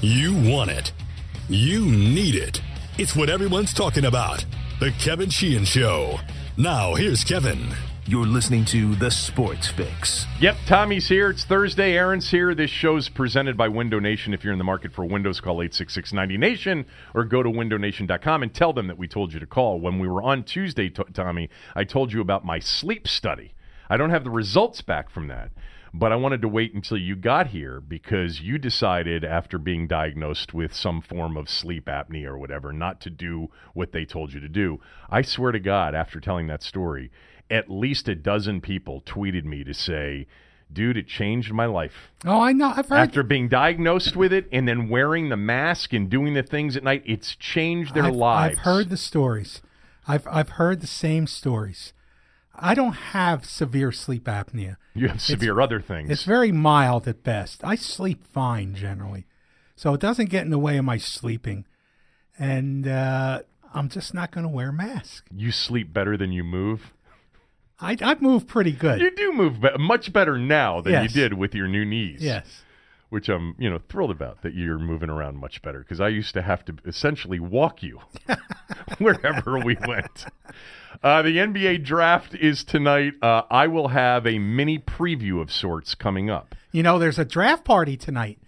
You want it. You need it. It's what everyone's talking about. The Kevin Sheehan Show. Now, here's Kevin. You're listening to The Sports Fix. Yep, Tommy's here. It's Thursday. Aaron's here. This show's presented by Window Nation. If you're in the market for Windows, call 866 90Nation or go to windownation.com and tell them that we told you to call. When we were on Tuesday, t- Tommy, I told you about my sleep study. I don't have the results back from that, but I wanted to wait until you got here because you decided after being diagnosed with some form of sleep apnea or whatever not to do what they told you to do. I swear to God, after telling that story, at least a dozen people tweeted me to say, dude, it changed my life. Oh, I know. I've heard. After being diagnosed with it and then wearing the mask and doing the things at night, it's changed their I've, lives. I've heard the stories. I've I've heard the same stories. I don't have severe sleep apnea. you have severe other things. It's very mild at best. I sleep fine generally, so it doesn't get in the way of my sleeping, and uh, I'm just not going to wear a mask. you sleep better than you move. I I move pretty good. You do move be- much better now than Yes. you did with your new knees. yes. Which I'm, you know, thrilled about that you're moving around much better because I used to have to essentially walk you wherever we went. Uh, the NBA draft is tonight. Uh, I will have a mini preview of sorts coming up. You know, there's a draft party tonight.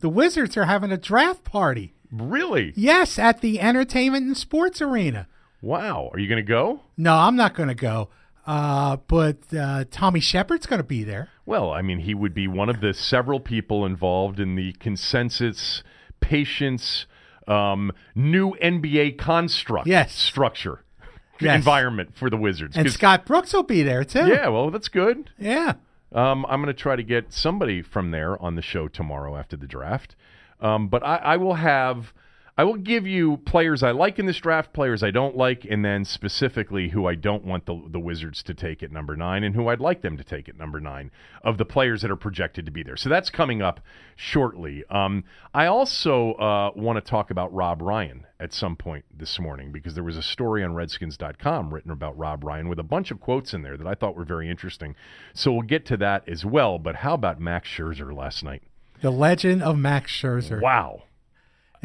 The Wizards are having a draft party. Really? Yes, at the Entertainment and Sports Arena. Wow. Are you going to go? No, I'm not going to go. Uh, but uh, Tommy Sheppard's going to be there. Well, I mean, he would be one of the several people involved in the consensus, patience, um, new NBA construct Yes. structure Yes. environment for the Wizards. And Scott Brooks will be there too. yeah, well, that's good. Yeah. Um, I'm going to try to get somebody from there on the show tomorrow after the draft. Um, but I, I will have, I will give you players I like in this draft, players I don't like, and then specifically who I don't want the, the Wizards to take at number nine and who I'd like them to take at number nine of the players that are projected to be there. So that's coming up shortly. Um, I also uh, want to talk about Rob Ryan at some point this morning because there was a story on Redskins.com written about Rob Ryan with a bunch of quotes in there that I thought were very interesting. So we'll get to that as well. But how about Max Scherzer last night? The legend of Max Scherzer. Wow.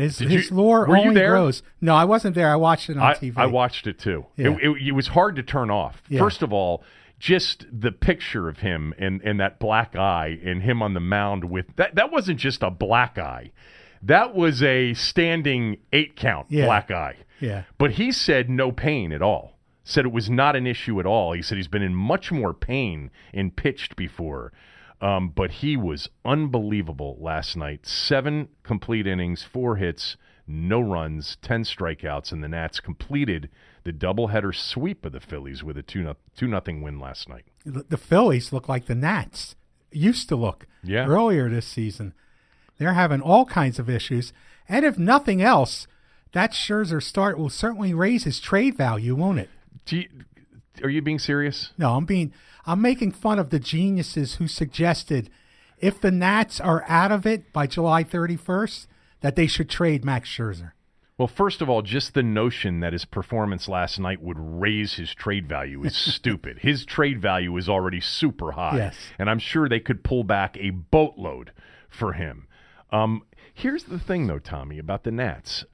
His, Did his you- lore were you there? grows. No, I wasn't there. I watched it on I, TV. I watched it too. Yeah. It, it, it was hard to turn off. Yeah. First of all, just the picture of him and, and that black eye and him on the mound with that that wasn't just a black eye. That was a standing eight count Yeah. black eye. Yeah. But he said no pain at all. Said it was not an issue at all. He said he's been in much more pain and pitched before. Um, but he was unbelievable last night. Seven complete innings, four hits, no runs, ten strikeouts, and the Nats completed the doubleheader sweep of the Phillies with a two no, two nothing win last night. The Phillies look like the Nats used to look Yeah. earlier this season. They're having all kinds of issues. And if nothing else, that Scherzer start will certainly raise his trade value, won't it? You, are you being serious? No, I'm being I'm making fun of the geniuses who suggested if the Nats are out of it by July 31st, that they should trade Max Scherzer. Well, first of all, just the notion that his performance last night would raise his trade value is stupid. His trade value is already super high. Yes. And I'm sure they could pull back a boatload for him. Um, here's the thing, though, Tommy, about the Nats.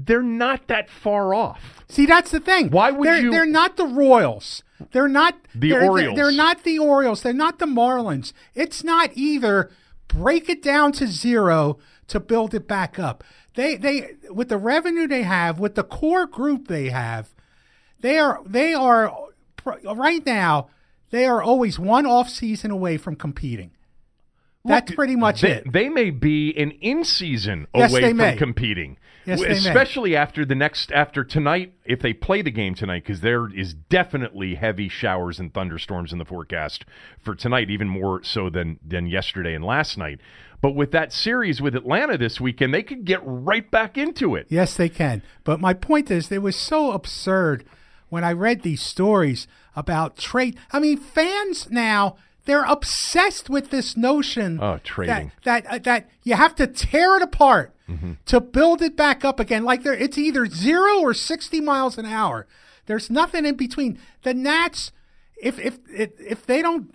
They're not that far off. See, that's the thing. Why would they're, you- They're not the Royals. They're not The they're, Orioles. They're, not the Orioles. They're not the Marlins. It's not either. Break it down to zero to build it back up. They they with the revenue they have, with the core group they have, they are they are right now. They are always one off season away from competing. That's Look, pretty much they, it. They may be an in season Yes, away from may. competing. Yes, especially after the next after tonight, if they play the game tonight, because there is definitely heavy showers and thunderstorms in the forecast for tonight, even more so than than yesterday and last night. But with that series with Atlanta this weekend, they could get right back into it. Yes, they can. But my point is, it was so absurd when I read these stories about trade. I mean, fans now they're obsessed with this notion Oh, trading. that that uh, that you have to tear it apart to build it back up again. Like there, it's either zero or sixty miles an hour. There's nothing in between. The Nats, if if if, if they don't,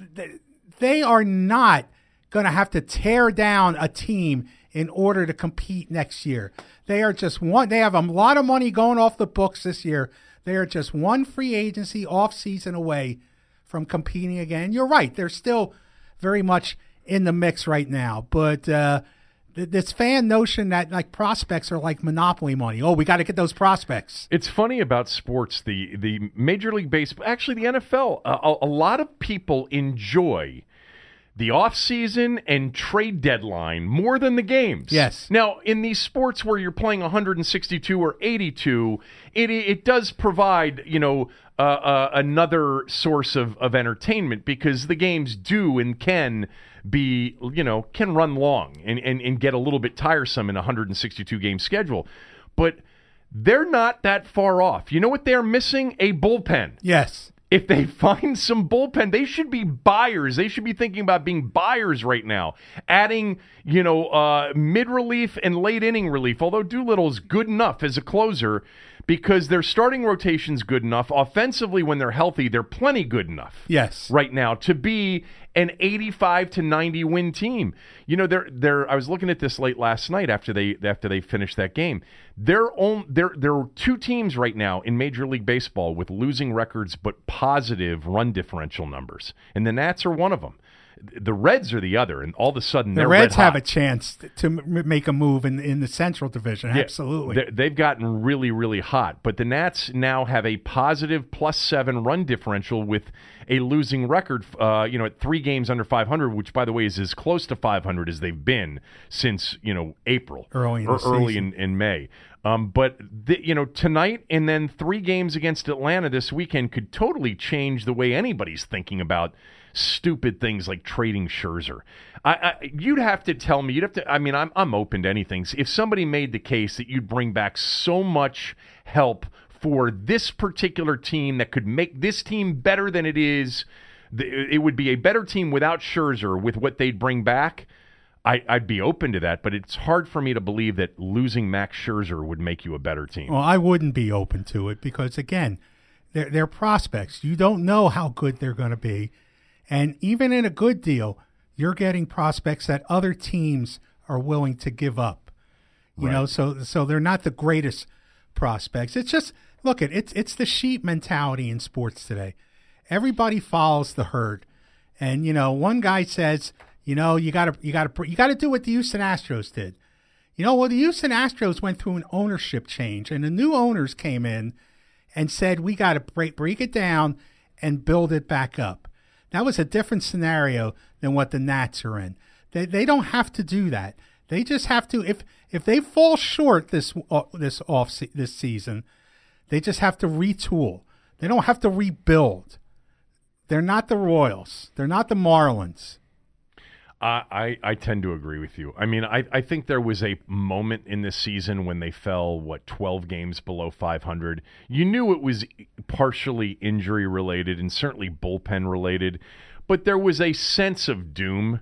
they are not going to have to tear down a team in order to compete next year. They are just one. They have a lot of money going off the books this year. They are just one free agency off season away from competing again. You're right. They're still very much in the mix right now, but. Uh, this fan notion that like prospects are like monopoly money. Oh, we got to get those prospects. It's funny about sports. The the Major League Baseball, actually the NFL. a, a lot of people enjoy the offseason and trade deadline more than the games. Yes. Now, in these sports where you're playing 162 or 82, it it does provide, you know, uh, uh, another source of, of entertainment because the games do and can be, you know, can run long and, and, and get a little bit tiresome in a 162 game schedule. But they're not that far off. You know what they're missing? A bullpen. Yes. If they find some bullpen, they should be buyers. They should be thinking about being buyers right now, adding, you know, uh, mid relief and late inning relief. Although Doolittle is good enough as a closer, because their starting rotation's good enough. Offensively, when they're healthy, they're plenty good enough. Yes. Right now to be an 85 to 90 win team. You know, they're they're I was looking at this late last night after they after they finished that game. They're there there are two teams right now in Major League Baseball with losing records but positive run differential numbers. And the Nats are one of them the Reds are the other, and all of a sudden the Reds have a chance to make a move in in the Central Division. Yeah, Absolutely, they've gotten really really hot. But the Nats now have a positive plus seven run differential with a losing record. Uh, you know, at three games under 500, which by the way is as close to 500 as they've been since you know April, early in or early in, in May. Um, but the, you know, tonight and then three games against Atlanta this weekend could totally change the way anybody's thinking about stupid things like trading Scherzer. I, I, you'd have to tell me. You'd have to. I mean, I'm I'm open to anything. If somebody made the case that you'd bring back so much help for this particular team that could make this team better than it is, it would be a better team without Scherzer with what they'd bring back. I, would be open to that, but it's hard for me to believe that losing Max Scherzer would make you a better team. Well, I wouldn't be open to it because, again, they're, they're prospects. You don't know how good they're going to be. And even in a good deal, you're getting prospects that other teams are willing to give up. You right. know, so so they're not the greatest prospects. It's just look at it's it's the sheep mentality in sports today. Everybody follows the herd. And you know, one guy says, you know, you got to you got to you got to do what the Houston Astros did. You know, well, the Houston Astros went through an ownership change, and the new owners came in and said we got to break break it down and build it back up. That was a different scenario than what the Nats are in. They they don't have to do that. They just have to if if they fall short this uh, this off se- this season, they just have to retool. They don't have to rebuild. They're not the Royals. They're not the Marlins. I, I tend to agree with you. I mean, I, I think there was a moment in this season when they fell, what, 12 games below 500. You knew it was partially injury related and certainly bullpen related, but there was a sense of doom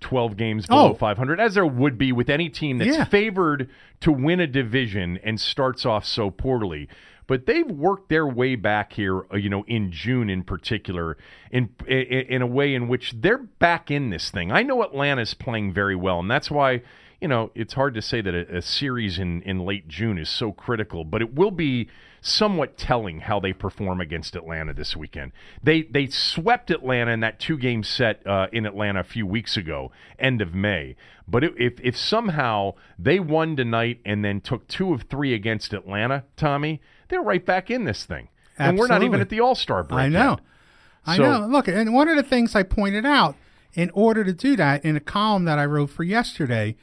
12 games below oh. 500, as there would be with any team that's yeah. favored to win a division and starts off so poorly but they've worked their way back here, uh, you know, in June in particular, in, in, a way in which they're back in this thing. I know Atlanta's playing very well, and that's why you know it's hard to say that a, a series in in late June is so critical, but it will be somewhat telling how they perform against Atlanta this weekend. They they swept Atlanta in that two game set uh, in Atlanta a few weeks ago, end of May. But if if somehow they won tonight and then took two of three against Atlanta, Tommy, they're right back in this thing. Absolutely. And we're not even at the All Star break. I know. Yet. I know. Look, and one of the things I pointed out in order to do that in a column that I wrote for yesterday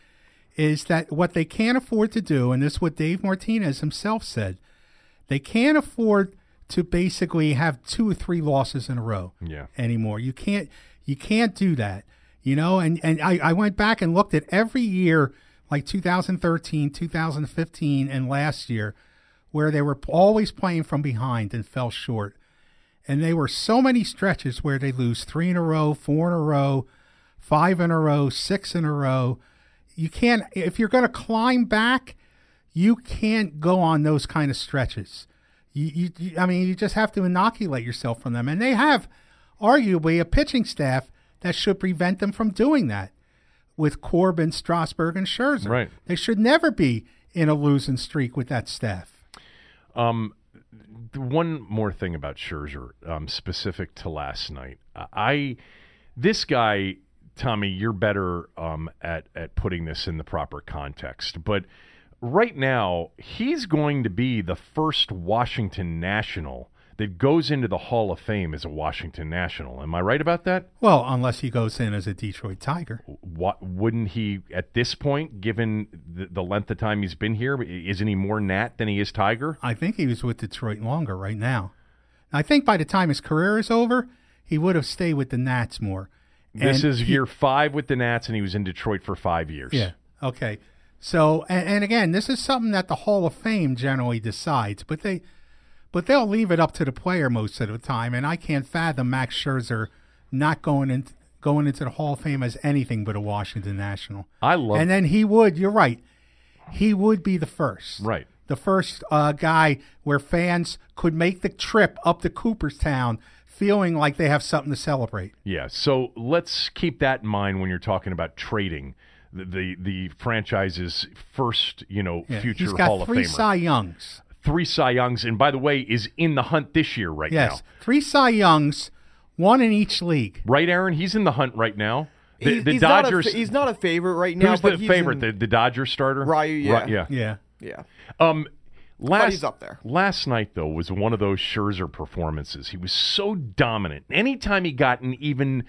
is that what they can't afford to do, and this is what Dave Martinez himself said, they can't afford to basically have two or three losses in a row yeah. anymore. You can't you can't do that. You know, and, and I, I went back and looked at every year like 2013, 2015, and last year where they were always playing from behind and fell short. And they were so many stretches where they lose three in a row, four in a row, five in a row, six in a row. You can't, if you're going to climb back, you can't go on those kind of stretches. You, you, I mean, you just have to inoculate yourself from them. And they have arguably a pitching staff that should prevent them from doing that. with Corbin, Strasburg, and Scherzer. Right. They should never be in a losing streak with that staff. Um, one more thing about Scherzer, um, specific to last night. I, this guy, Tommy, you're better um, at at putting this in the proper context, but right now he's going to be the first Washington National that goes into the Hall of Fame as a Washington National. Am I right about that? Well, unless he goes in as a Detroit Tiger. What wouldn't he at this point, given the, the length of time he's been here, isn't he more Nat than he is Tiger? I think he was with Detroit longer right now. I think by the time his career is over, he would have stayed with the Nats more. This And is he- year five with the Nats, and he was in Detroit for five years. Yeah. Okay. So, and, and again, this is something that the Hall of Fame generally decides, but they, but they'll leave it up to the player most of the time. And I can't fathom Max Scherzer not going in, going into the Hall of Fame as anything but a Washington National. I love And then he would. You're right. He would be the first. Right. The first uh, guy where fans could make the trip up to Cooperstown feeling like they have something to celebrate. Yeah, so let's keep that in mind when you're talking about trading the the, the franchise's first, you know, Yeah. future He's got Hall three of Famer. Cy Youngs. Three Cy Youngs, and by the way, is in the hunt this year right Yes, now. three Cy Youngs, one in each league. Right, Aaron? He's in the hunt right now. The, He's- the he's not a Dodgers. fa- he's not a favorite right now. who's but the he's favorite? in- the, the Dodgers starter? Ryu, yeah. Right, yeah. Yeah, yeah. Um, last, he's up there. Last night, though, was one of those Scherzer performances. He was so dominant. Anytime he got in even,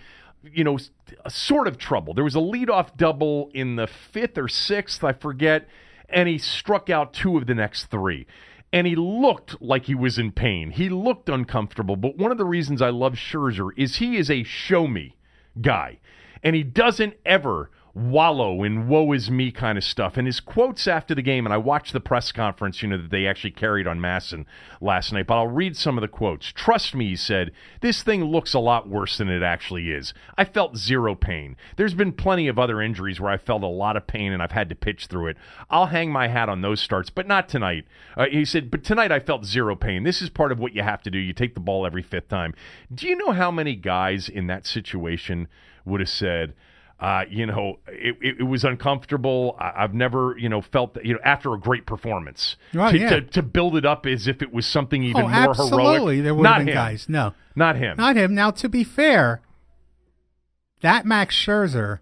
you know, a sort of trouble, there was a leadoff double in the fifth or sixth, I forget, and he struck out two of the next three. And he looked like he was in pain. He looked uncomfortable. But one of the reasons I love Scherzer is he is a show me guy. And he doesn't ever wallow in woe is me kind of stuff. And his quotes after the game, and I watched the press conference, you know, that they actually carried on MASN last night, but I'll read some of the quotes. Trust me, he said, this thing looks a lot worse than it actually is. I felt zero pain. There's been plenty of other injuries where I felt a lot of pain and I've had to pitch through it. I'll hang my hat on those starts, but not tonight. Uh, he said, but tonight I felt zero pain. This is part of what you have to do. You take the ball every fifth time. Do you know how many guys in that situation would have said, uh, you know, it, it, it was uncomfortable. I, I've never, you know, felt that, you know, after a great performance, Right, to, yeah. to, to build it up as if it was something even oh, more absolutely. heroic. There would Not have been him. guys. No, Not him. not him. Now, to be fair, that Max Scherzer,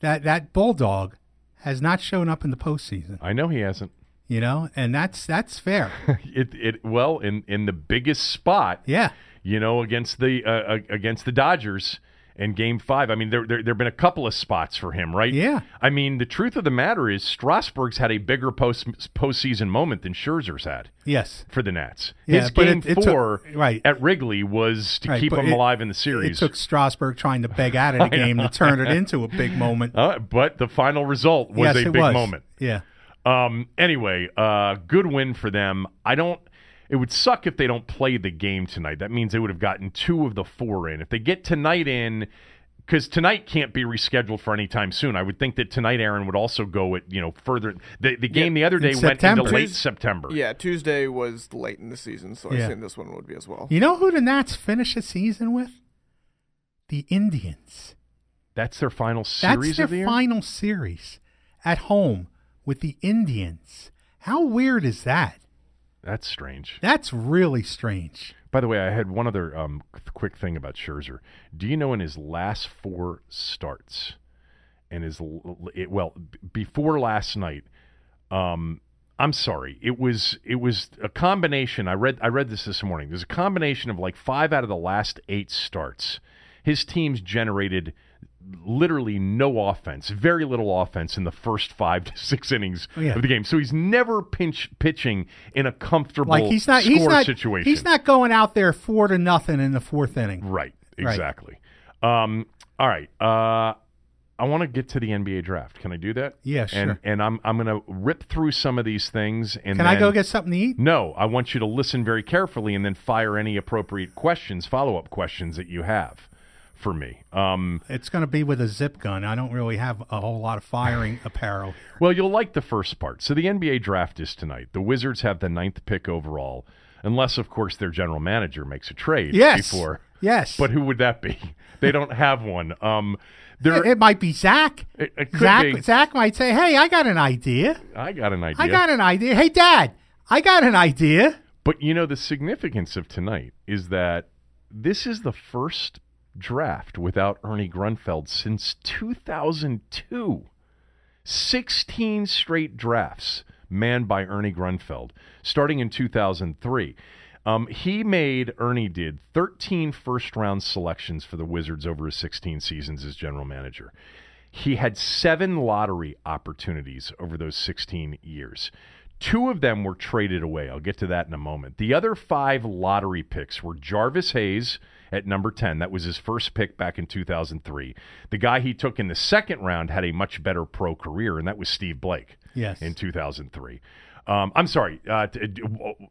that that bulldog, has not shown up in the postseason. I know he hasn't. You know, and that's that's fair. It, it well in in the biggest spot, Yeah. you know, against the uh, uh, against the Dodgers in Game Five. I mean, there there there've been a couple of spots for him, right? Yeah. I mean, the truth of the matter is, Strasburg's had a bigger post postseason moment than Scherzer's had. Yes. for the Nats. Yeah, His game it- it took- four right. at Wrigley was to Right, keep him it- alive in the series. It took Strasburg trying to beg out of the game to turn it into a big moment. Uh, but the final result was yes, a big was. moment. Yeah. Um, anyway, uh, good win for them. I don't. It would suck if they don't play the game tonight. That means they would have gotten two of the four in. If they get tonight in, because tonight can't be rescheduled for any time soon. I would think that tonight, Aaron would also go at you know further. The the game the other day went September. into late September. Yeah, Tuesday was late in the season, so I Yeah. assume this one would be as well. You know who the Nats finish the season with? The Indians. That's their final series. That's their of the year. final series at home with the Indians. How weird is that? That's strange. That's really strange. By the way, I had one other um, quick thing about Scherzer. Do you know in his last four starts, and his it, well before last night, um, I'm sorry, it was it was a combination. I read I read this this morning. There's a combination of like five out of the last eight starts. His teams generated literally no offense, very little offense in the first five to six innings Oh, yeah. of the game. So he's never pinch pitching in a comfortable Like he's not score he's not situation. he's not going out there four to nothing in the fourth inning. Right. Right. Exactly. Um, all right. Uh, I want to get to the NBA draft. Can I do that? Yeah, And sure. and I'm I'm going to rip through some of these things and Can I go get something to eat? No, I want you to listen very carefully and then fire any appropriate questions, follow-up questions that you have for me. Um, It's going to be with a zip gun. I don't really have a whole lot of firing apparel. Well, you'll like the first part. So the NBA draft is tonight. The Wizards have the ninth pick overall, unless, of course, their general manager makes a trade Yes. before. Yes. But who would that be? They don't have one. Um, There- it, might be Zach. It- it Zach, be. Zach might say, "Hey, I got an idea. I got an idea. I got an idea. Hey, Dad, I got an idea." But you know the significance of tonight is that this is the first draft without Ernie Grunfeld since 2002. 16 straight drafts manned by Ernie Grunfeld, starting in 2003. Um, he made, Ernie did, 13 first round selections for the Wizards over his 16 seasons as general manager. He had seven lottery opportunities over those 16 years. Two of them were traded away. I'll get to that in a moment. The other five lottery picks were Jarvis Hayes at number 10. That was his first pick back in 2003. The guy he took in the second round had a much better pro career, and that was Steve Blake Yes. in 2003. Um, I'm sorry. Uh, d-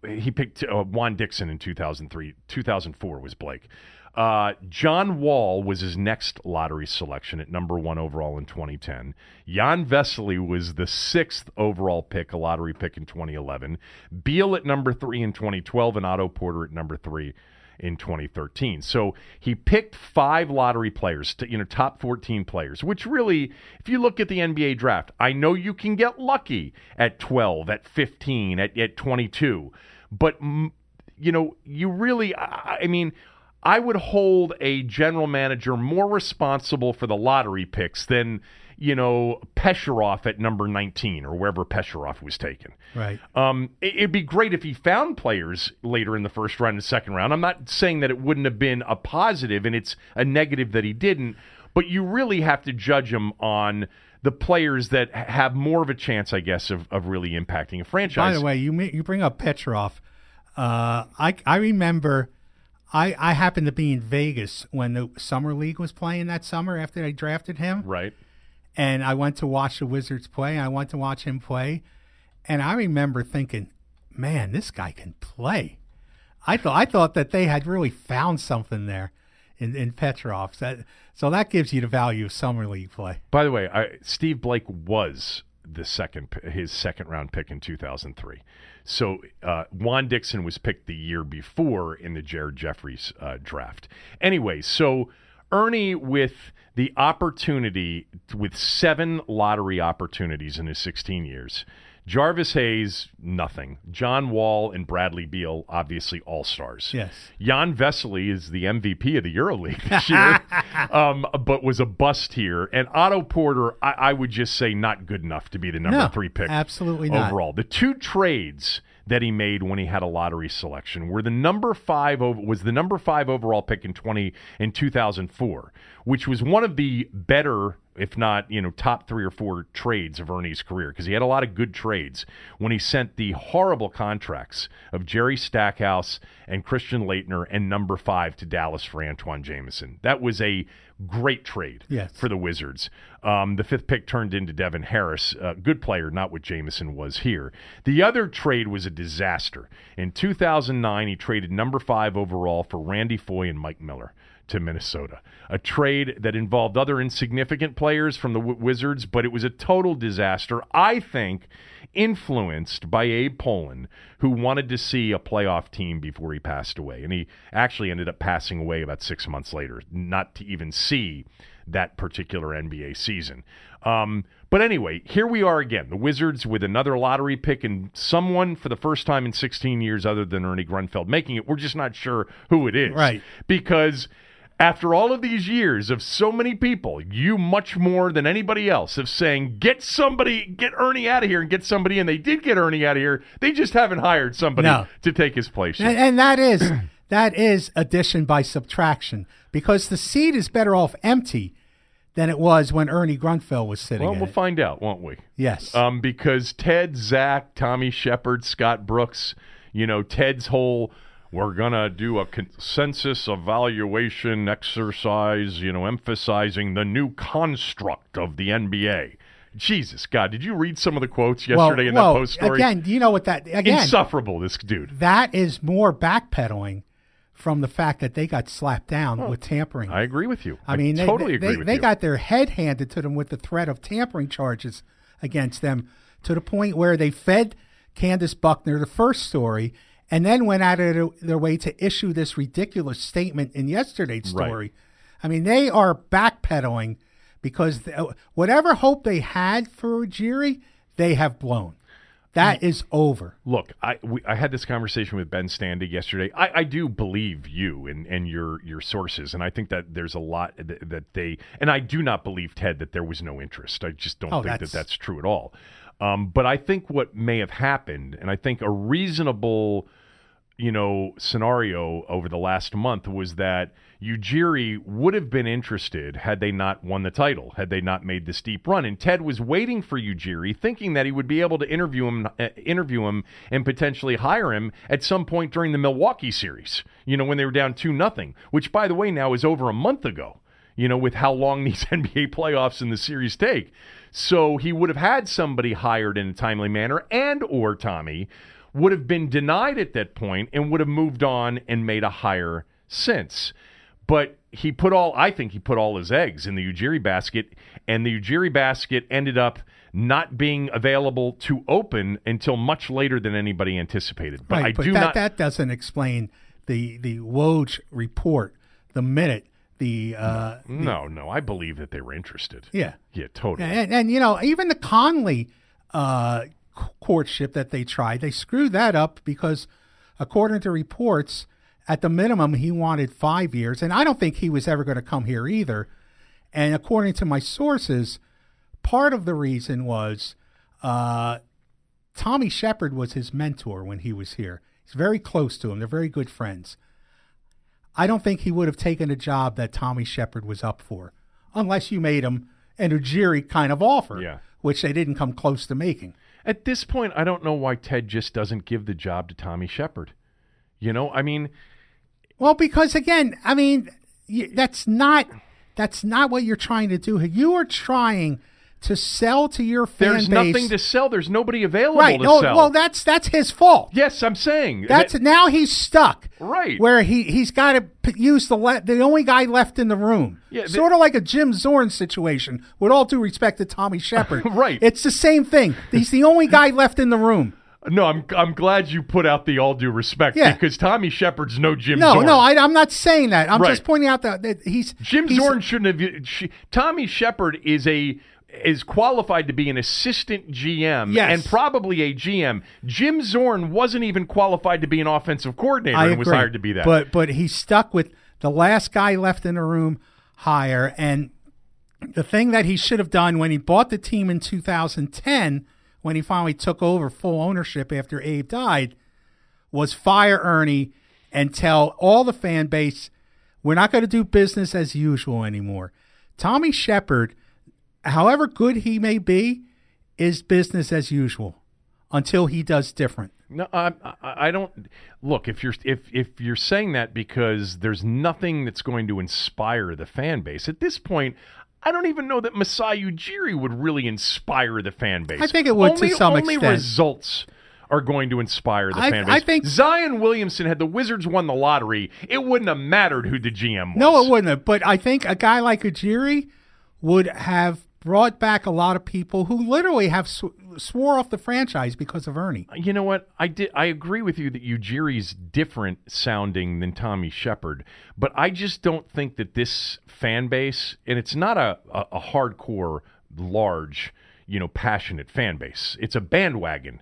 he picked uh, Juan Dixon in 2003. 2004 was Blake. Uh, John Wall was his next lottery selection at number one overall in 2010. Jan Vesely was the sixth overall pick, a lottery pick in 2011. Beal at number three in 2012, and Otto Porter at number three in 2013. So he picked five lottery players, to, you know, top 14 players, which really, if you look at the NBA draft, I know you can get lucky at 12, at 15, at, at 22, but, you know, you really, I, I mean, I would hold a general manager more responsible for the lottery picks than, you know, Pecherov at number 19 or wherever Pecherov was taken. Right. Um, it, it'd be great if he found players later in the first round and second round. I'm not saying that it wouldn't have been a positive and it's a negative that he didn't, but you really have to judge him on the players that have more of a chance, I guess, of, of really impacting a franchise. By the way, you ma- you bring up Petrov. Uh, I I remember, I I happened to be in Vegas when the summer league was playing that summer after they drafted him, right? And I went to watch the Wizards play. I went to watch him play, and I remember thinking, man, this guy can play. I thought I thought that they had really found something there in in Petrov. That so that gives you the value of summer league play. By the way, I, Steve Blake was the second his second round pick in 2003. So uh, Juan Dixon was picked the year before in the Jared Jeffries uh, draft. Anyway, so Ernie with the opportunity with seven lottery opportunities in his 16 years. Jarvis Hayes, nothing. John Wall and Bradley Beal, obviously all stars. Yes. Jan Vesely is the MVP of the EuroLeague this year, um, but was a bust here. And Otto Porter, I, I would just say not good enough to be the number No, three pick absolutely not. overall. The two trades that he made when he had a lottery selection were the number five was the number five overall pick in twenty in two thousand four, which was one of the better. If not, you know, top three or four trades of Ernie's career, because he had a lot of good trades when he sent the horrible contracts of Jerry Stackhouse and Christian Laettner and number five to Dallas for Antoine Jamison. That was a great trade Yes. for the Wizards. Um, the fifth pick turned into Devin Harris, a good player, not what Jamison was here. The other trade was a disaster. In 2009, he traded number five overall for Randy Foye and Mike Miller to Minnesota. A trade that involved other insignificant players from the w- Wizards, but it was a total disaster. I think influenced by Abe Pollin, who wanted to see a playoff team before he passed away. And he actually ended up passing away about six months later, not to even see that particular NBA season. Um, but anyway, here we are again. The Wizards with another lottery pick and someone for the first time in 16 years other than Ernie Grunfeld making it. We're just not sure who it is. Right. Because after all of these years of so many people, you much more than anybody else of saying, get somebody, get Ernie out of here and get somebody, and they did get Ernie out of here. They just haven't hired somebody No. to take his place. And, and that is that is addition by subtraction because the seat is better off empty than it was when Ernie Grunfeld was sitting. well, in we'll it. find out, won't we? yes. um, because Ted, Zach, Tommy Sheppard, Scott Brooks, you know, Ted's whole we're going to do a consensus evaluation exercise, you know, emphasizing the new construct of the NBA. Jesus, God, did you read some of the quotes yesterday in well, that post story? Again, do you know what that again? Insufferable, this dude. that is more backpedaling from the fact that they got slapped down oh, with tampering. I agree with you. I mean, they, totally they, agree they, with they you. got their head handed to them with the threat of tampering charges against them to the point where they fed Candace Buckner the first story and then went out of their, way to issue this ridiculous statement in yesterday's Right. story. I mean, they are backpedaling because th- whatever hope they had for Ujiri, they have blown. That is over. Look, I we, I had this conversation with Ben Standig yesterday. I, I do believe you and, and your your sources, and I think that there's a lot that, that they and I do not believe Ted that there was no interest. I just don't Oh, think that's- that that's true at all. Um, but I think what may have happened, and I think a reasonable you know, scenario over the last month was that Ujiri would have been interested had they not won the title, had they not made the steep run. And Ted was waiting for Ujiri, thinking that he would be able to interview him, uh, interview him, and potentially hire him at some point during the Milwaukee series. You know, when they were down two nothing, which by the way now is over a month ago. You know, with how long these NBA playoffs and the series take. So he would have had somebody hired in a timely manner, and or Tommy would have been denied at that point and would have moved on and made a hire since. But he put all, I think he put all his eggs in the Ujiri basket, and the Ujiri basket ended up not being available to open until much later than anybody anticipated. But right, I but do that, not. that doesn't explain the the Woj report. The minute the uh, no, no, I believe that they were interested. yeah, Yeah, totally. and, and you know even the Connelly uh, courtship that they tried, they screwed that up because according to reports, at the minimum he wanted five years, and I don't think he was ever going to come here either. And according to my sources, part of the reason was uh, Tommy Sheppard was his mentor when he was here. He's very close to him. They're very good friends. I don't think he would have taken a job that Tommy Sheppard was up for, unless you made him an Ujiri kind of offer, Yeah. which they didn't come close to making. At this point, I don't know why Ted just doesn't give the job to Tommy Sheppard. You know, I mean, Well, because again, I mean, that's not that's not what you're trying to do. You are trying to sell to your fan there's base. nothing to sell. There's nobody available right. to No, sell. well, that's that's his fault. yes, I'm saying That's that- now he's stuck. Right. Where he he's got to use the le- the only guy left in the room. Yeah, the- sort of like a Jim Zorn situation. With all due respect to Tommy Sheppard. Right. It's the same thing. He's the only guy left in the room. No, I'm I'm glad you put out the all due respect Yeah. because Tommy Sheppard's no Jim No, Zorn. no, I, I'm not saying that. I'm Right. just pointing out that, that he's Jim he's, Zorn shouldn't have. She, Tommy Sheppard is a is qualified to be an assistant GM Yes. and probably a GM. Jim Zorn wasn't even qualified to be an offensive coordinator I and agree. was hired to be that. But but he's stuck with the last guy left in the room hire and the thing that he should have done when he bought the team in 2010 when he finally took over full ownership after Abe died was fire Ernie and tell all the fan base we're not going to do business as usual anymore. Tommy Sheppard, however good he may be, is business as usual until he does different. No, I, I don't look. If you're if if you're saying that because there's nothing that's going to inspire the fan base at this point, I don't even know that Masai Ujiri would really inspire the fan base. I think it would to only, some only extent. results are going to inspire the I- fan base. I think- Zion Williamson had the Wizards won the lottery, it wouldn't have mattered who the GM was. No, it wouldn't have. But I think a guy like Ujiri would have brought back a lot of people who literally have sw- swore off the franchise because of Ernie. Uh, you know what? I did. I agree with you that Ujiri's different sounding than Tommy Sheppard, but I just don't think that this fan base, and it's not a, a, a hardcore, large, you know, passionate fan base. It's a bandwagon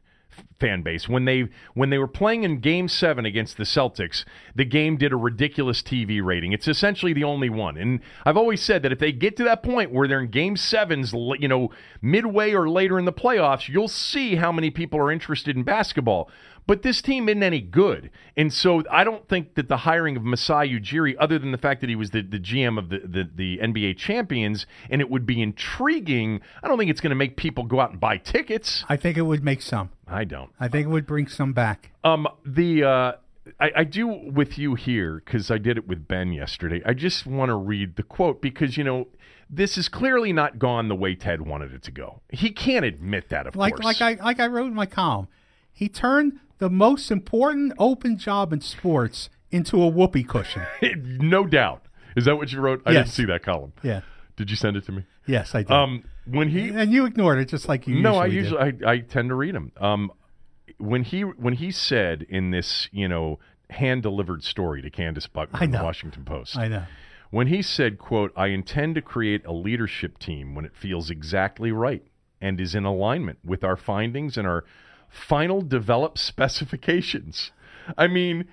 fan base. When they when they were playing in Game Seven against the Celtics, the game did a ridiculous TV rating. It's essentially the only one. And I've always said that if they get to that point where they're in Game Sevens, you know, midway or later in the playoffs, you'll see how many people are interested in basketball. But this team isn't any good. And so I don't think that the hiring of Masai Ujiri, other than the fact that he was the, the GM of the, the, the NBA champions, and it would be intriguing, I don't think it's going to make people go out and buy tickets. I think it would make some. I don't. I think it would bring some back. Um, the uh, I, I do with you here because I did it with Ben yesterday. I just want to read the quote because you know this is clearly not gone the way Ted wanted it to go. He can't admit that, of Like course. like I like I wrote in my column, he turned the most important open job in sports into a whoopee cushion. no doubt. Is that what you wrote? I didn't see that column. Yeah. Did you send it to me? Yes, I did. Um, when he and you ignored it just like you no, I usually do. usually I, I tend to read them. Um, when he when he said in this you know hand delivered story to Candace Buckner I in the. Washington Post, I know. when he said, quote, I intend to create a leadership team when it feels exactly right and is in alignment with our findings and our final developed specifications. I mean,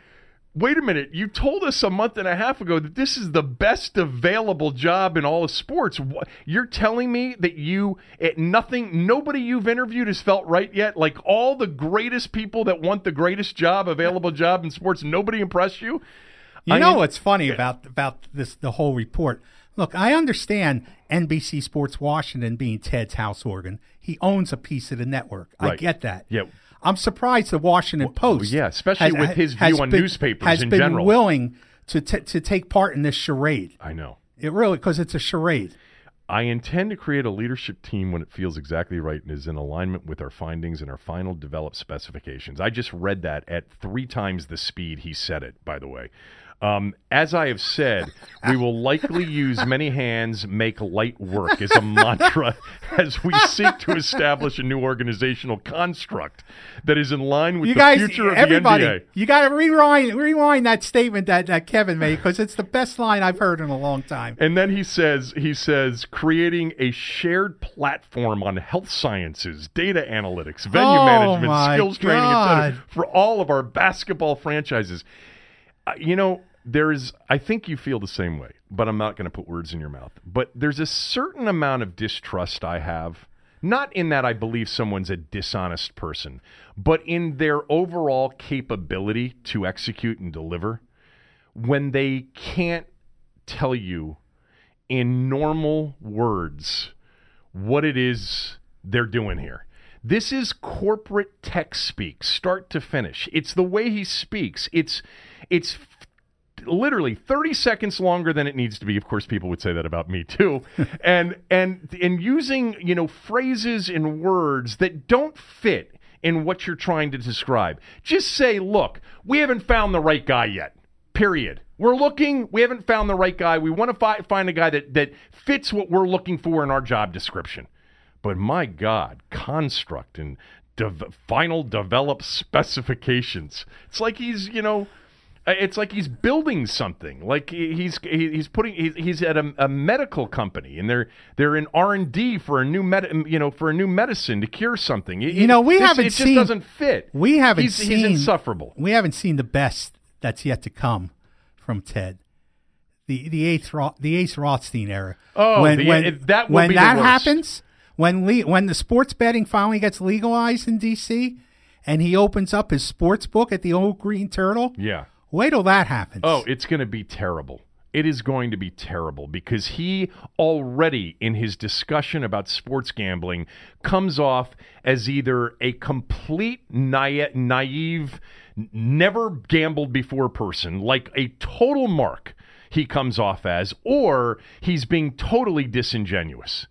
wait a minute. You told us a month and a half ago that this is the best available job in all of sports. You're telling me that you, at nothing, nobody you've interviewed has felt right yet? Like all the greatest people that want the greatest job, available job in sports, nobody impressed you? You I know mean- what's funny about about this the whole report? Look, I understand NBC Sports Washington being Ted's house organ. He owns a piece of the network. I get that. Yeah. I'm surprised the Washington Post, yeah, especially with his view on been, newspapers has in been general. willing to t- to take part in this charade. I know. It really because it's a charade. I intend to create a leadership team when it feels exactly right and is in alignment with our findings and our final developed specifications. I just read that at three times the speed he said it, by the way. Um, as I have said, we will likely use many hands, make light work as a mantra as we seek to establish a new organizational construct that is in line with you the guys, future of the NBA. you got to rewind rewind that statement that, that Kevin made because it's the best line I've heard in a long time. And then he says he says creating a shared platform on health sciences, data analytics, venue Oh, management, skills training, God. etc. for all of our basketball franchises. You know, there's I think you feel the same way, but I'm not going to put words in your mouth. But there's a certain amount of distrust I have, not in that I believe someone's a dishonest person, but in their overall capability to execute and deliver when they can't tell you in normal words what it is they're doing here. This is corporate tech speak, start to finish. It's the way he speaks. It's it's f- literally 30 seconds longer than it needs to be. Of course, people would say that about me too. and and and using, you know, phrases and words that don't fit in what you're trying to describe. Just say, "Look, we haven't found the right guy yet." Period. We're looking. We haven't found the right guy. We want to fi- find a guy that that fits what we're looking for in our job description. But my God, construct and dev- final develop specifications. It's like he's you know, Uh, it's like he's building something. Like he's he's putting he's, he's at a, a medical company and they're they're in R and D for a new med um, you know for a new medicine to cure something. It- You know, we haven't it just seen- doesn't fit. We haven't he's, seen he's insufferable. We haven't seen the best that's yet to come from Ted. The the eighth the Ace Rothstein era. Oh, when the- when it- that when that happens, when le- when the sports betting finally gets legalized in D.C. and he opens up his sports book at the old Green Turtle. Yeah. Wait till that happens. Oh, it's going to be terrible. It is going to be terrible because he already, in his discussion about sports gambling, comes off as either a complete naive, naive never gambled before person, like a total mark, he comes off as, or he's being totally disingenuous.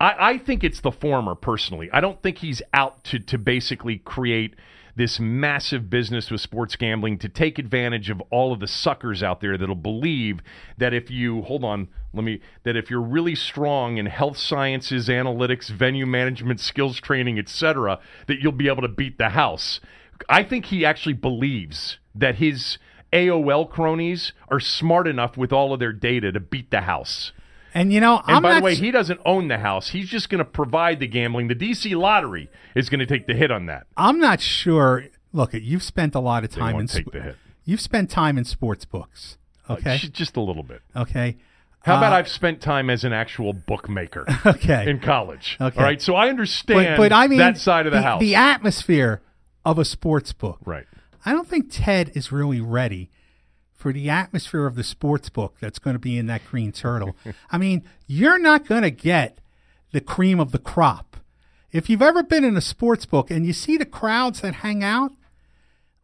I, I think it's the former personally. I don't think he's out to, to basically create this massive business with sports gambling to take advantage of all of the suckers out there that'll believe that if you hold on, let me that if you're really strong in health sciences, analytics, venue management, skills training, etc., that you'll be able to beat the house. I think he actually believes that his AOL cronies are smart enough with all of their data to beat the house. And you know, And I'm by the way, s- he doesn't own the house. He's just going to provide the gambling. The DC lottery is going to take the hit on that. I'm not sure. Look, you've spent a lot of time in won't take sp- the hit. You've spent time in sports books. Okay. Uh, just a little bit. okay. How about Uh, I've spent time as an actual bookmaker Okay. in college? Okay. All right. So I understand but, but I mean that side of the, house. The atmosphere of a sports book. right. I don't think Ted is really ready for the atmosphere of the sports book that's going to be in that green turtle. I mean, you're not going to get the cream of the crop. If you've ever been in a sports book and you see the crowds that hang out,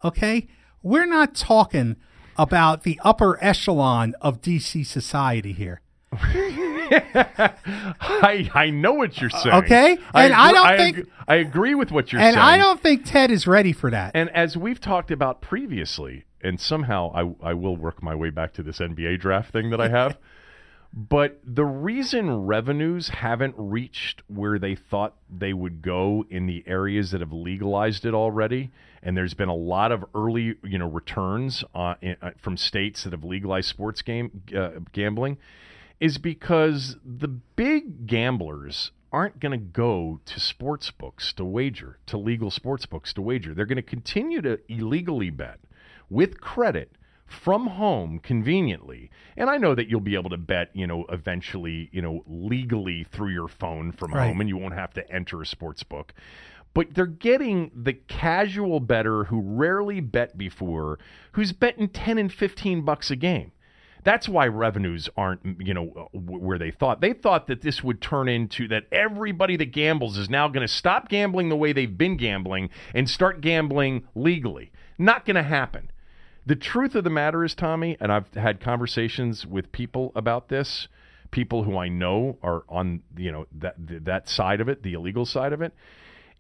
okay, we're not talking about the upper echelon of DC society here. I I know what you're saying. Okay. And I agree- don't think- ag- I agree with what you're and saying. And I don't think Ted is ready for that. And as we've talked about previously, and somehow I, I will work my way back to this NBA draft thing that I have. But the reason revenues haven't reached where they thought they would go in the areas that have legalized it already, and there's been a lot of early, you know, returns uh, in, uh, from states that have legalized sports game uh, gambling, is because the big gamblers aren't going to go to sports books to wager, to legal sports books to wager. They're going to continue to illegally bet with credit from home conveniently. And I know that you'll be able to bet, you know, eventually, you know, legally through your phone from Right. home and you won't have to enter a sports book. But they're getting the casual bettor who rarely bet before, who's betting 10 and 15 bucks a game. That's why revenues aren't, you know, uh, where they thought. They thought that this would turn into that everybody that gambles is now going to stop gambling the way they've been gambling and start gambling legally. Not going to happen. The truth of the matter is, Tommy, and I've had conversations with people about this, people who I know are on, you know, that that side of it, the illegal side of it,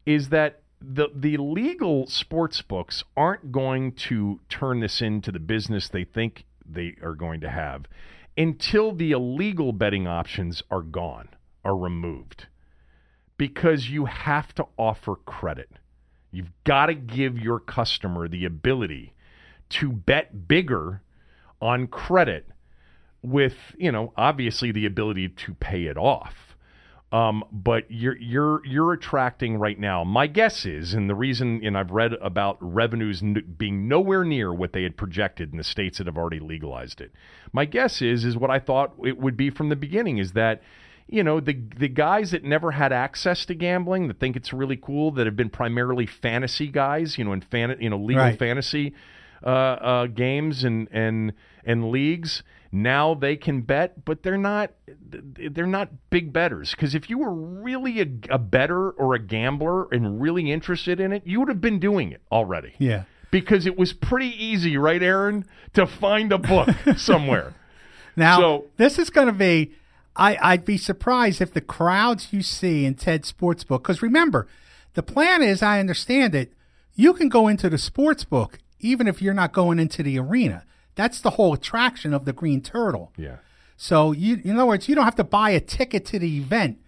is that the the legal sports books aren't going to turn this into the business they think they are going to have until the illegal betting options are gone, are removed. Because you have to offer credit. You've got to give your customer the ability to bet bigger on credit with, you know, obviously the ability to pay it off. Um, but you're you're you're attracting right now. My guess is, and the reason, and I've read about revenues n- being nowhere near what they had projected in the states that have already legalized it. My guess is is what I thought it would be from the beginning is that you know the the guys that never had access to gambling that think it's really cool that have been primarily fantasy guys, you know, in fan you know legal Right. fantasy uh, uh, games and and and leagues. Now they can bet, but they're not they're not big bettors. Because if you were really a, a bettor or a gambler and really interested in it, you would have been doing it already. Yeah. Because it was pretty easy, right, Aaron, to find a book somewhere. Now, So- this is going to be, I, I'd be surprised if the crowds you see in Ted Sportsbook, because remember, the plan is, I understand it, you can go into the sportsbook even if you're not going into the arena. That's the whole attraction of the Green Turtle. Yeah. So, you, in other words, you don't have to buy a ticket to the event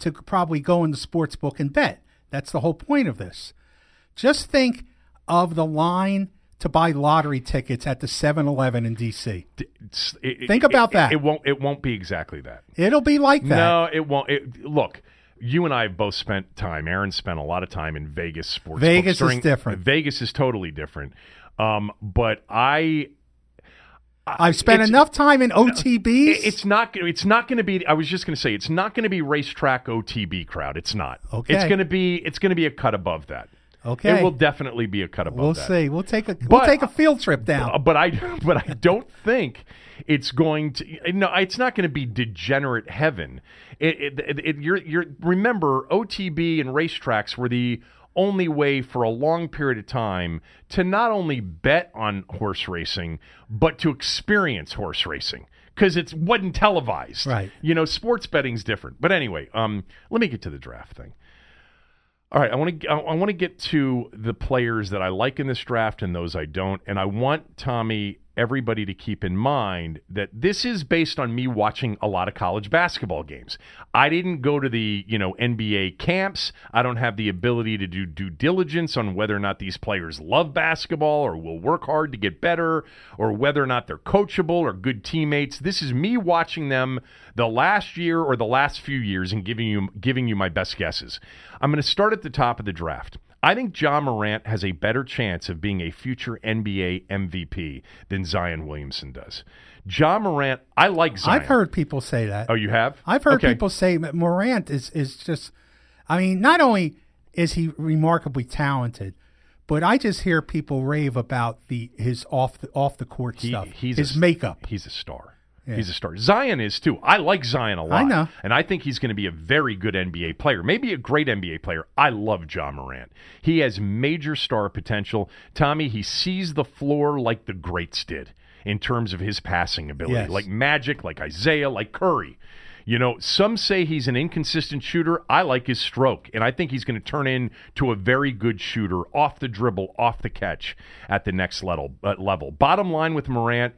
to probably go in the sports book and bet. That's the whole point of this. Just think of the line to buy lottery tickets at the 7-Eleven in D.C. It- Think about it- that. It won't. It won't be exactly that. It'll be like that. No, it won't. It, look, you and I have both spent time. Aaron spent a lot of time in Vegas sports. Vegas books is different. Vegas is totally different. Um, but I, I've spent It's- enough time in OTBs. it's not. It's not going to be. I was just going to say, it's not going to be racetrack OTB crowd. It's not. Okay. It's going to be. It's going to be a cut above that. Okay. It will definitely be a cut above we'll that. see. We'll take a we'll take a field trip down. But I but I don't think it's going to no it's not going to be degenerate heaven. It, it, it, it- you're you're remember OTB and racetracks were the only way for a long period of time to not only bet on horse racing but to experience horse racing because it wasn't televised. Right. You know, sports betting's different. But anyway, um, let me get to the draft thing. All right, I want to I want to get to the players that I like in this draft and those I don't, and I want Tommy everybody to keep in mind that this is based on me watching a lot of college basketball games. I didn't go to the, you know, NBA camps. I don't have the ability to do due diligence on whether or not these players love basketball or will work hard to get better or whether or not they're coachable or good teammates. This is me watching them the last year or the last few years and giving you giving you my best guesses. I'm going to start at the top of the draft. I think Ja Morant has a better chance of being a future NBA MVP than Zion Williamson does. Ja Morant, I like Zion. I've heard people say that. Oh, you have? I've heard Okay. people say that Morant is is just. I mean, not only is he remarkably talented, but I just hear people rave about the his off the off the court He- stuff, he's his a, makeup. He's a star. He's a star. Zion is too. I like Zion a lot. I know. And I think he's going to be a very good NBA player. Maybe a great NBA player. I love Ja Morant. He has major star potential. Tommy, he sees the floor like the greats did in terms of his passing ability. Yes. Like Magic, like Isaiah, like Curry. You know, some say he's an inconsistent shooter. I like his stroke, and I think he's going to turn into a very good shooter off the dribble, off the catch at the next level. Uh, level. Bottom line with Morant,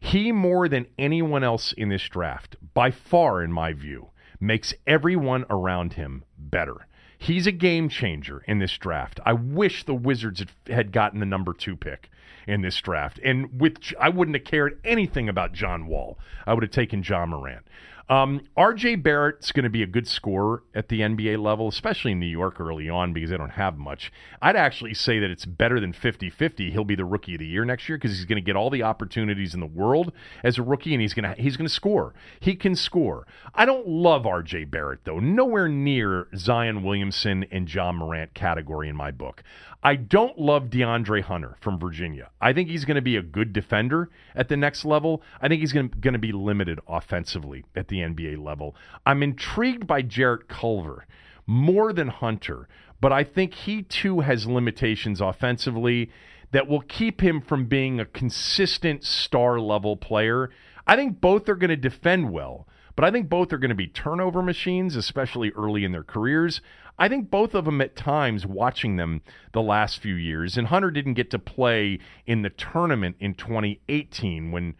He, more than anyone else in this draft, by far, in my view, makes everyone around him better. He's a game changer in this draft. I wish the Wizards had, gotten the number two pick in this draft. And with I wouldn't have cared anything about John Wall. I would have taken Ja Morant. Um, RJ Barrett's going to be a good scorer at the NBA level, especially in New York early on because they don't have much. I'd actually say that it's better than 50 50. He'll be the rookie of the year next year because he's going to get all the opportunities in the world as a rookie and he's going to he's going to score. He can score. I don't love RJ Barrett, though. Nowhere near Zion Williamson and Ja Morant category in my book. I don't love DeAndre Hunter from Virginia. I think he's going to be a good defender at the next level. I think he's going to be limited offensively at the NBA level. I'm intrigued by Jarrett Culver more than Hunter, but I think he too has limitations offensively that will keep him from being a consistent star level player. I think both are going to defend well. But I think both are going to be turnover machines, especially early in their careers. I think both of them at times watching them the last few years. And Hunter didn't get to play in the tournament in 2018 when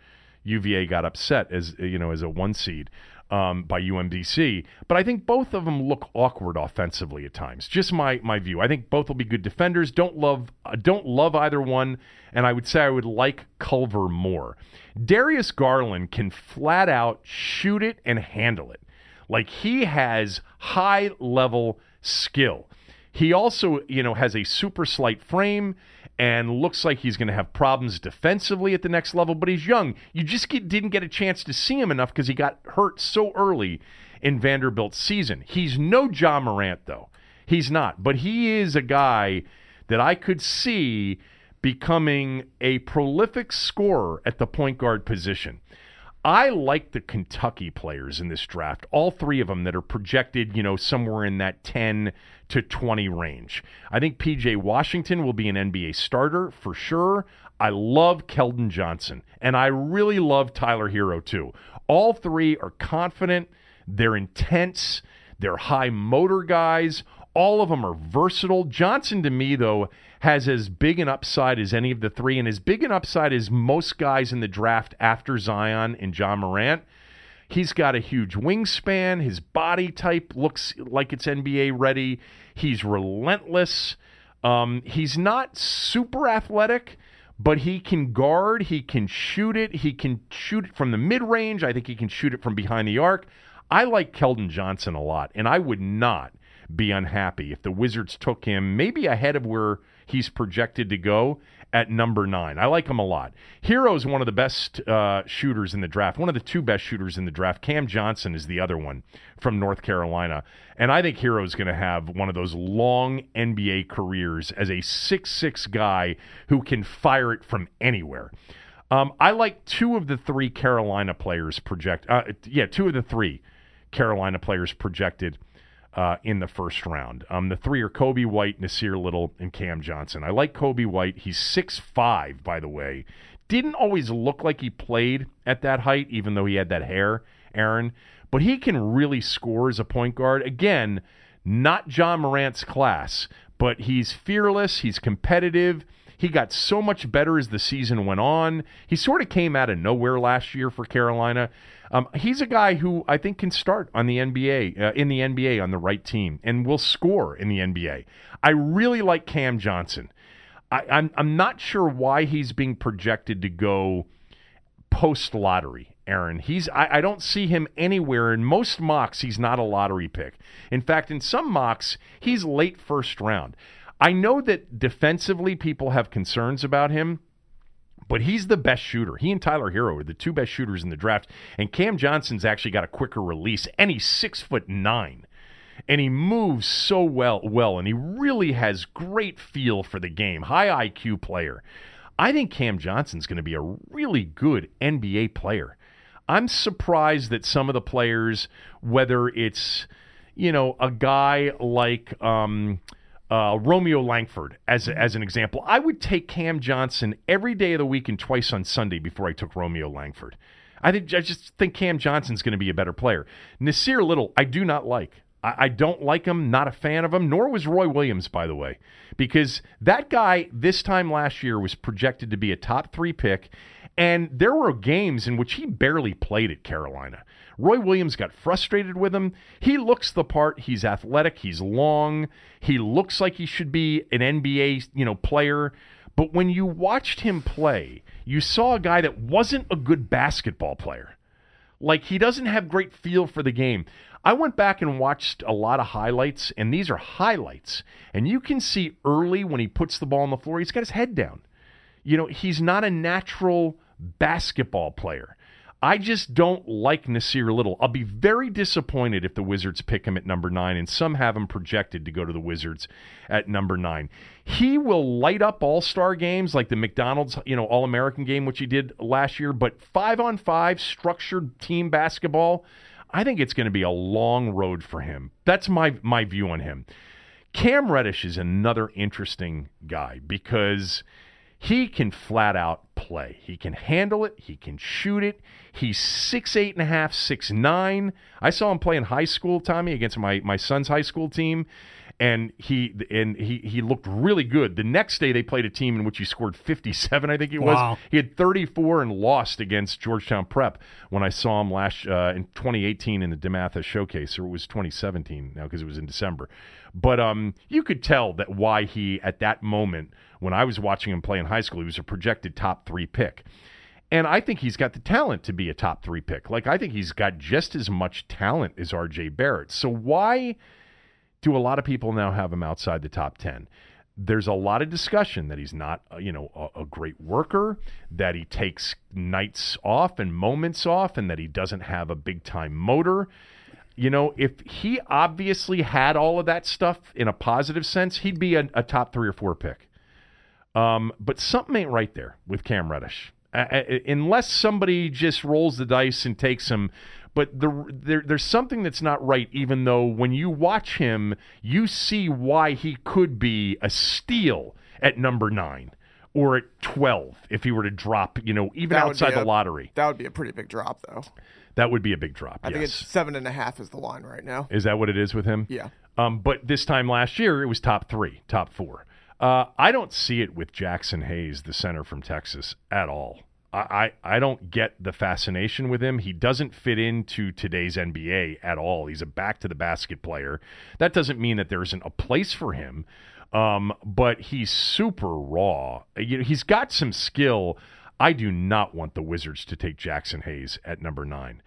UVA got upset as you know as a one seed um, by UMBC. But I think both of them look awkward offensively at times. Just my my view. I think both will be good defenders. Don't love uh, don't love either one, and I would say I would like Culver more. Darius Garland can flat out shoot it and handle it. Like he has high level skill. He also, you know, has a super slight frame and looks like he's going to have problems defensively at the next level, but he's young. You just get, didn't get a chance to see him enough because he got hurt so early in Vanderbilt's season. He's no Ja Morant, though. He's not. But he is a guy that I could see becoming a prolific scorer at the point guard position. I like the Kentucky players in this draft, all three of them that are projected, you know, somewhere in that 10 to 20 range. I think PJ Washington will be an NBA starter for sure. I love Keldon Johnson, and I really love Tyler Herro too. All three are confident, they're intense, they're high motor guys. All of them are versatile. Johnson, to me, though, has as big an upside as any of the three, and as big an upside as most guys in the draft after Zion and Ja Morant. He's got a huge wingspan. His body type looks like it's NBA ready. He's relentless. Um, he's not super athletic, but he can guard. He can shoot it. He can shoot it from the mid range. I think he can shoot it from behind the arc. I like Keldon Johnson a lot, and I would not be unhappy if the Wizards took him maybe ahead of where he's projected to go at number nine. I like him a lot. Herro's one of the best uh, shooters in the draft, one of the two best shooters in the draft. Cam Johnson is the other one from North Carolina. And I think Herro's going to have one of those long NBA careers as a six-six guy who can fire it from anywhere. Um, I like two of the three Carolina players project. Uh, yeah, two of the three Carolina players projected uh, in the first round. Um, the three are Coby White, Nassir Little, and Cam Johnson. I like Coby White. He's six five, by the way. Didn't always look like he played at that height, even though he had that hair, Aaron. But he can really score as a point guard. Again, not Ja Morant's class, but he's fearless. He's competitive. He got so much better as the season went on. He sort of came out of nowhere last year for Carolina. Um, he's a guy who I think can start on the NBA uh, in the NBA on the right team and will score in the NBA. I really like Cam Johnson. I, I'm I'm not sure why he's being projected to go post lottery. Aaron. He's I, I, don't see him anywhere in most mocks. He's not a lottery pick. In fact, in some mocks, he's late first round. I know that defensively people have concerns about him, but he's the best shooter. He and Tyler Herro are the two best shooters in the draft. And Cam Johnson's actually got a quicker release, and he's six foot nine. And he moves so well, well, and he really has great feel for the game. High IQ player. I think Cam Johnson's going to be a really good NBA player. I'm surprised that some of the players, whether it's you know a guy like um, uh, Romeo Langford as as an example. I would take Cam Johnson every day of the week and twice on Sunday before I took Romeo Langford. I think I just think Cam Johnson's going to be a better player. Nassir Little, I do not like. I, I don't like him, not a fan of him, nor was Roy Williams, by the way, because that guy this time last year was projected to be a top three pick, and there were games in which he barely played at Carolina. Roy Williams got frustrated with him. He looks the part. He's athletic. He's long. He looks like he should be an NBA, you know, player. But when you watched him play, you saw a guy that wasn't a good basketball player. Like he doesn't have great feel for the game. I went back and watched a lot of highlights, and these are highlights. And you can see early when he puts the ball on the floor, he's got his head down. You know, he's not a natural basketball player. I just don't like Nassir Little. I'll be very disappointed if the Wizards pick him at number nine, and some have him projected to go to the Wizards at number nine. He will light up All Star games like the McDonald's, you know, All American game, which he did last year. But five on five structured team basketball, I think it's going to be a long road for him. That's my my view on him. Cam Reddish is another interesting guy because he can flat out play. He can handle it. He can shoot it. He's six eight and a half, six nine. I saw him play in high school, Tommy, against my my son's high school team, and he and he he looked really good. The next day they played a team in which he scored fifty seven, I think it was. Wow. He had thirty four and lost against Georgetown Prep when I saw him last uh, in twenty eighteen in the Dematha Showcase, or it was twenty seventeen now because it was in December. But um, you could tell that why he at that moment when I was watching him play in high school, he was a projected top three pick. And I think he's got the talent to be a top three pick. Like, I think he's got just as much talent as RJ Barrett. So, why do a lot of people now have him outside the top 10? There's a lot of discussion that he's not, uh, you know, a, a great worker, that he takes nights off and moments off, and that he doesn't have a big time motor. You know, if he obviously had all of that stuff in a positive sense, he'd be a, a top three or four pick. Um, but something ain't right there with Cam Reddish. Uh, unless somebody just rolls the dice and takes him. But the, there, there's something that's not right, even though when you watch him, you see why he could be a steal at number nine or at 12 if he were to drop, you know, even That outside be the a- lottery. That would be a pretty big drop, though. That would be a big drop. I yes. think it's seven and a half is the line right now. Is that what it is with him? Yeah. Um, but this time last year, it was top three, top four. Uh, I don't see it with Jaxson Hayes, the center from Texas, at all. I, I, don't get the fascination with him. He doesn't fit into today's NBA at all. He's a back to the basket player. That doesn't mean that there isn't a place for him, um, but he's super raw. You know, he's got some skill. I do not want the Wizards to take Jaxson Hayes at number nine.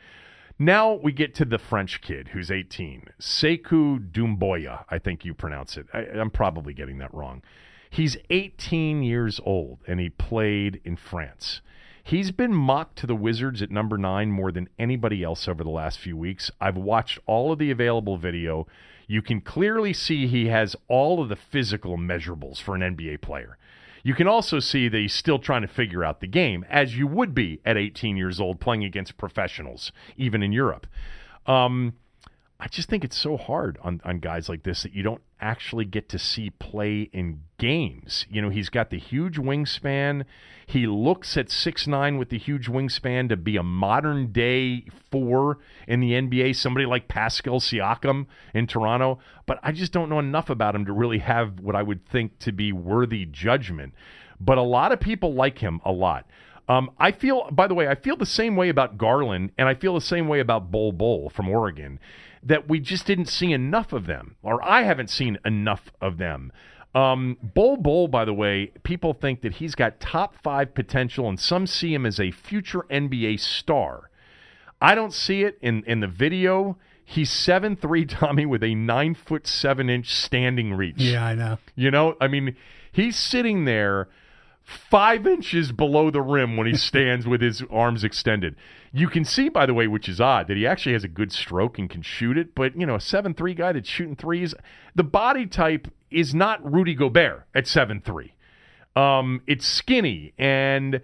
Now we get to the French kid who's 18, Sekou Doumbouya. I think you pronounce it. I, I'm probably getting that wrong. He's 18 years old and he played in France. He's been mocked to the Wizards at number nine more than anybody else over the last few weeks. I've watched all of the available video. You can clearly see he has all of the physical measurables for an NBA player. You can also see that he's still trying to figure out the game, as you would be at 18 years old playing against professionals, even in Europe. Um, I just think it's so hard on, on guys like this that you don't actually get to see play in games. You know, he's got the huge wingspan. He looks at six nine with the huge wingspan to be a modern day four in the NBA, somebody like Pascal Siakam in Toronto. But I just don't know enough about him to really have what I would think to be worthy judgment. But a lot of people like him a lot. Um, I feel, by the way, I feel the same way about Garland, and I feel the same way about Bol Bol from Oregon, that we just didn't see enough of them, or I haven't seen enough of them. Um, Bol Bol, by the way, people think that he's got top five potential, and some see him as a future NBA star. I don't see it in, in the video. He's seven three, Tommy, with a nine foot seven inch standing reach. Yeah, I know. You know, I mean, he's sitting there five inches below the rim when he stands with his arms extended. You can see, by the way, which is odd, that he actually has a good stroke and can shoot it. But, you know, a 7 3 guy that's shooting threes, the body type is not Rudy Gobert at 7 3. Um, it's skinny and.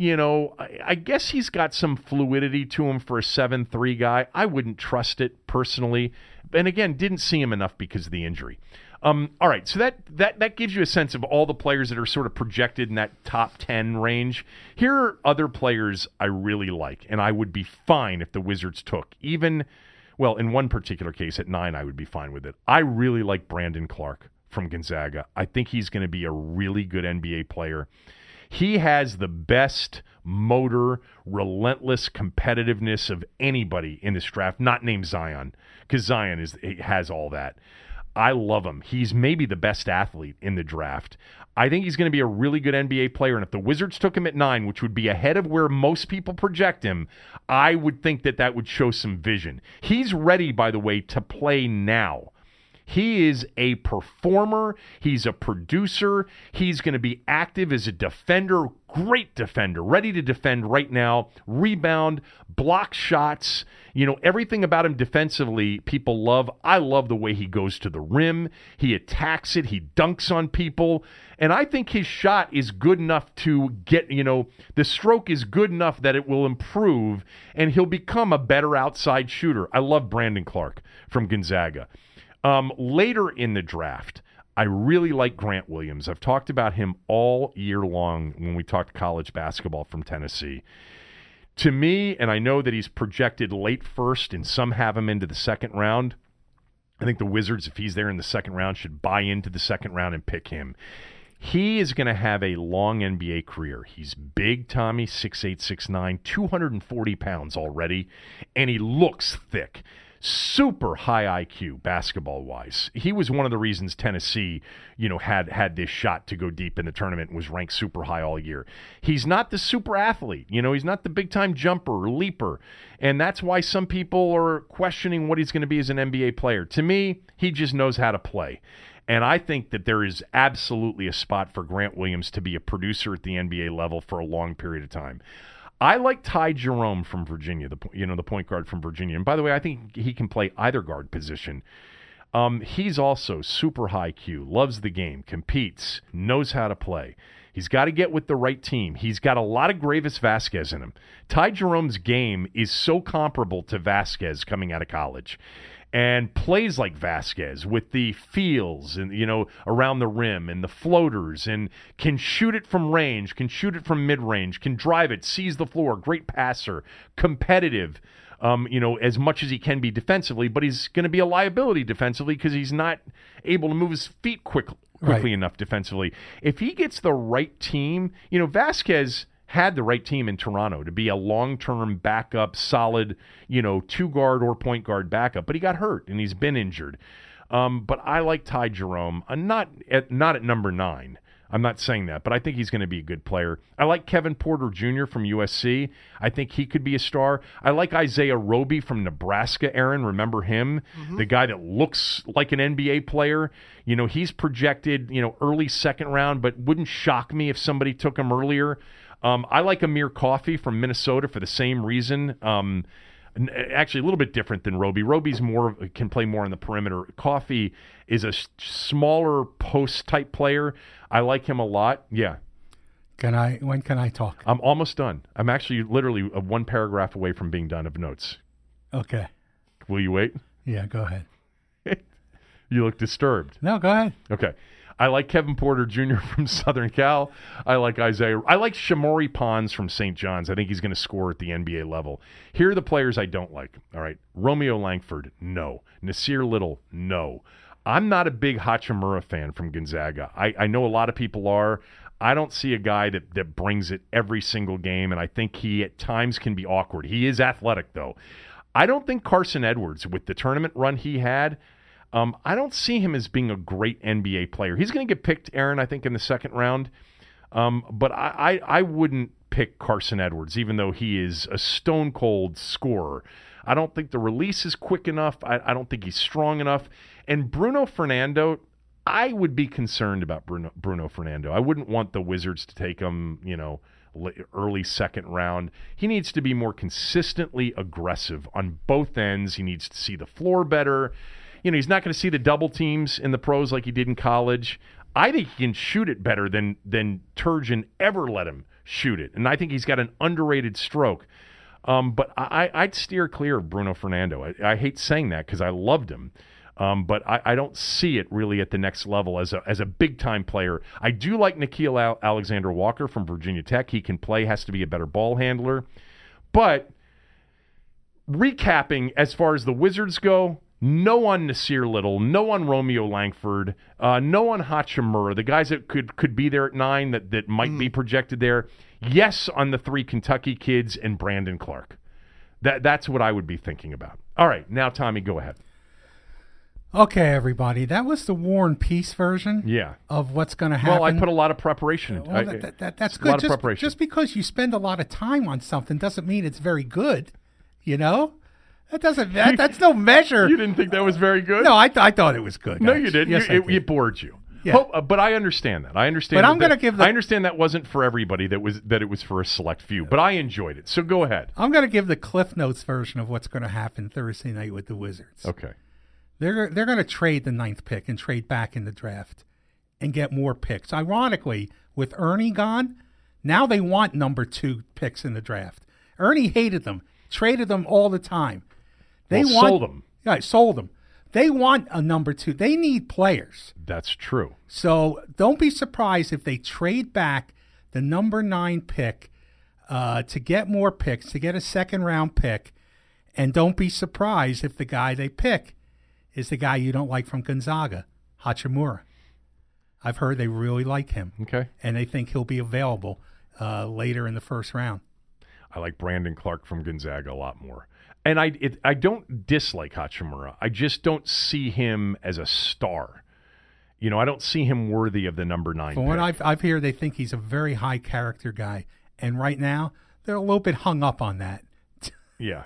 You know, I, I guess he's got some fluidity to him for a 7 3 guy. I wouldn't trust it personally. And again, didn't see him enough because of the injury. Um, all right, so that, that that gives you a sense of all the players that are sort of projected in that top ten range. Here are other players I really like, and I would be fine if the Wizards took, even well, in one particular case, at nine, I would be fine with it. I really like Brandon Clarke from Gonzaga. I think he's going to be a really good NBA player. He has the best motor, relentless competitiveness of anybody in this draft, not named Zion, because Zion is has all that. I love him. He's maybe the best athlete in the draft. I think he's going to be a really good NBA player. And if the Wizards took him at nine, which would be ahead of where most people project him, I would think that that would show some vision. He's ready, by the way, to play now. He is a performer. He's a producer. He's going to be active as a defender, great defender, ready to defend right now, rebound, block shots. You know, everything about him defensively, people love. I love the way he goes to the rim. He attacks it, he dunks on people. And I think his shot is good enough to get, you know, the stroke is good enough that it will improve and he'll become a better outside shooter. I love Brandon Clarke from Gonzaga. Um, later in the draft, I really like Grant Williams. I've talked about him all year long when we talked college basketball from Tennessee. To me, and I know that he's projected late first, and some have him into the second round. I think the Wizards, if he's there in the second round, should buy into the second round and pick him. He is going to have a long NBA career. He's big, Tommy, 6'8, 6'9, 240 pounds already, and he looks thick super high IQ basketball wise. He was one of the reasons Tennessee, you know, had had this shot to go deep in the tournament was ranked super high all year. He's not the super athlete, you know, he's not the big time jumper or leaper. And that's why some people are questioning what he's going to be as an NBA player. To me, he just knows how to play. And I think that there is absolutely a spot for Grant Williams to be a producer at the NBA level for a long period of time. I like Ty Jerome from Virginia, the you know the point guard from Virginia. And by the way, I think he can play either guard position. Um, he's also super high Q, loves the game, competes, knows how to play. He's got to get with the right team. He's got a lot of Greivis Vasquez in him. Ty Jerome's game is so comparable to Vasquez coming out of college and plays like Vasquez with the feels and you know around the rim and the floaters and can shoot it from range, can shoot it from mid range, can drive it, sees the floor, great passer, competitive. Um, you know, as much as he can be defensively, but he's going to be a liability defensively because he's not able to move his feet quick, quickly right. enough defensively. If he gets the right team, you know, Vasquez had the right team in Toronto to be a long-term backup, solid, you know, two guard or point guard backup. But he got hurt and he's been injured. Um, but I like Ty Jerome, uh, not at not at number nine. I'm not saying that, but I think he's going to be a good player. I like Kevin Porter Jr. from USC. I think he could be a star. I like Isaiah Roby from Nebraska, Aaron. Remember him? Mm-hmm. The guy that looks like an NBA player. You know, he's projected, you know, early second round, but wouldn't shock me if somebody took him earlier. Um, I like Amir Coffey from Minnesota for the same reason. Um, actually, a little bit different than Roby. Roby's more can play more on the perimeter. Coffey is a smaller post type player. I like him a lot. Yeah. Can I? When can I talk? I'm almost done. I'm actually literally one paragraph away from being done of notes. Okay. Will you wait? Yeah, go ahead. you look disturbed. No, go ahead. Okay. I like Kevin Porter Jr. from Southern Cal. I like Isaiah. I like Shamorie Ponds from St. John's. I think he's going to score at the NBA level. Here are the players I don't like. All right. Romeo Langford, no. Nassir Little, no. I'm not a big Hachimura fan from Gonzaga. I, I know a lot of people are. I don't see a guy that, that brings it every single game, and I think he at times can be awkward. He is athletic, though. I don't think Carson Edwards, with the tournament run he had, um, I don't see him as being a great NBA player. He's going to get picked, Aaron, I think, in the second round. Um, but I, I, I wouldn't pick Carson Edwards, even though he is a stone cold scorer. I don't think the release is quick enough. I, I don't think he's strong enough. And Bruno Fernando, I would be concerned about Bruno, Bruno Fernando. I wouldn't want the Wizards to take him, you know, early second round. He needs to be more consistently aggressive on both ends. He needs to see the floor better you know, he's not going to see the double teams in the pros like he did in college. I think he can shoot it better than than Turgeon ever let him shoot it, and I think he's got an underrated stroke. Um, but I, I'd steer clear of Bruno Fernando. I, I hate saying that because I loved him. Um, but I, I, don't see it really at the next level as a, as a big time player. I do like Nickeil Alexander Walker from Virginia Tech. He can play, has to be a better ball handler. But recapping as far as the Wizards go, no on Nassir Little, no on Romeo Langford, uh, no on Hachimura, the guys that could could be there at nine that, that might be projected there. Yes on the three Kentucky kids and Brandon Clarke. That that's what I would be thinking about. All right, now Tommy, go ahead. Okay, everybody, that was the War and Peace version Yeah. of what's going to happen. Well, I put a lot of preparation into Well, that, that, that- that's a good. lot of just, preparation. just because you spend a lot of time on something doesn't mean it's very good. You know, that doesn't. That, that's no measure. you didn't think that was very good? no, I, th- I thought it was good. No, actually. you didn't. Yes, you, it, did. it bored you. Yeah. Hope- uh, but I understand that. I understand. But that I'm gonna give the- I understand that wasn't for everybody. That was that it was for a select few. But I enjoyed it. So go ahead. I'm going to give the Cliff Notes version of what's going to happen Thursday night with the Wizards. Okay. They're they're going to trade the ninth pick and trade back in the draft and get more picks. Ironically, with Ernie gone, now they want number two picks in the draft. Ernie hated them, traded them all the time. They Well, want, sold them. Yeah, sold them. They want a number two. They need players. That's true. So don't be surprised if they trade back the number nine pick uh, to get more picks, to get a second round pick. And don't be surprised if the guy they pick is the guy you don't like from Gonzaga, Hachimura. I've heard they really like him, Okay. and they think he'll be available uh, later in the first round. I like Brandon Clarke from Gonzaga a lot more. And I it, I don't dislike Hachimura. I just don't see him as a star. You know, I don't see him worthy of the number nine. From what. I've, I've heard, they think he's a very high character guy, and right now they're a little bit hung up on that. Yeah,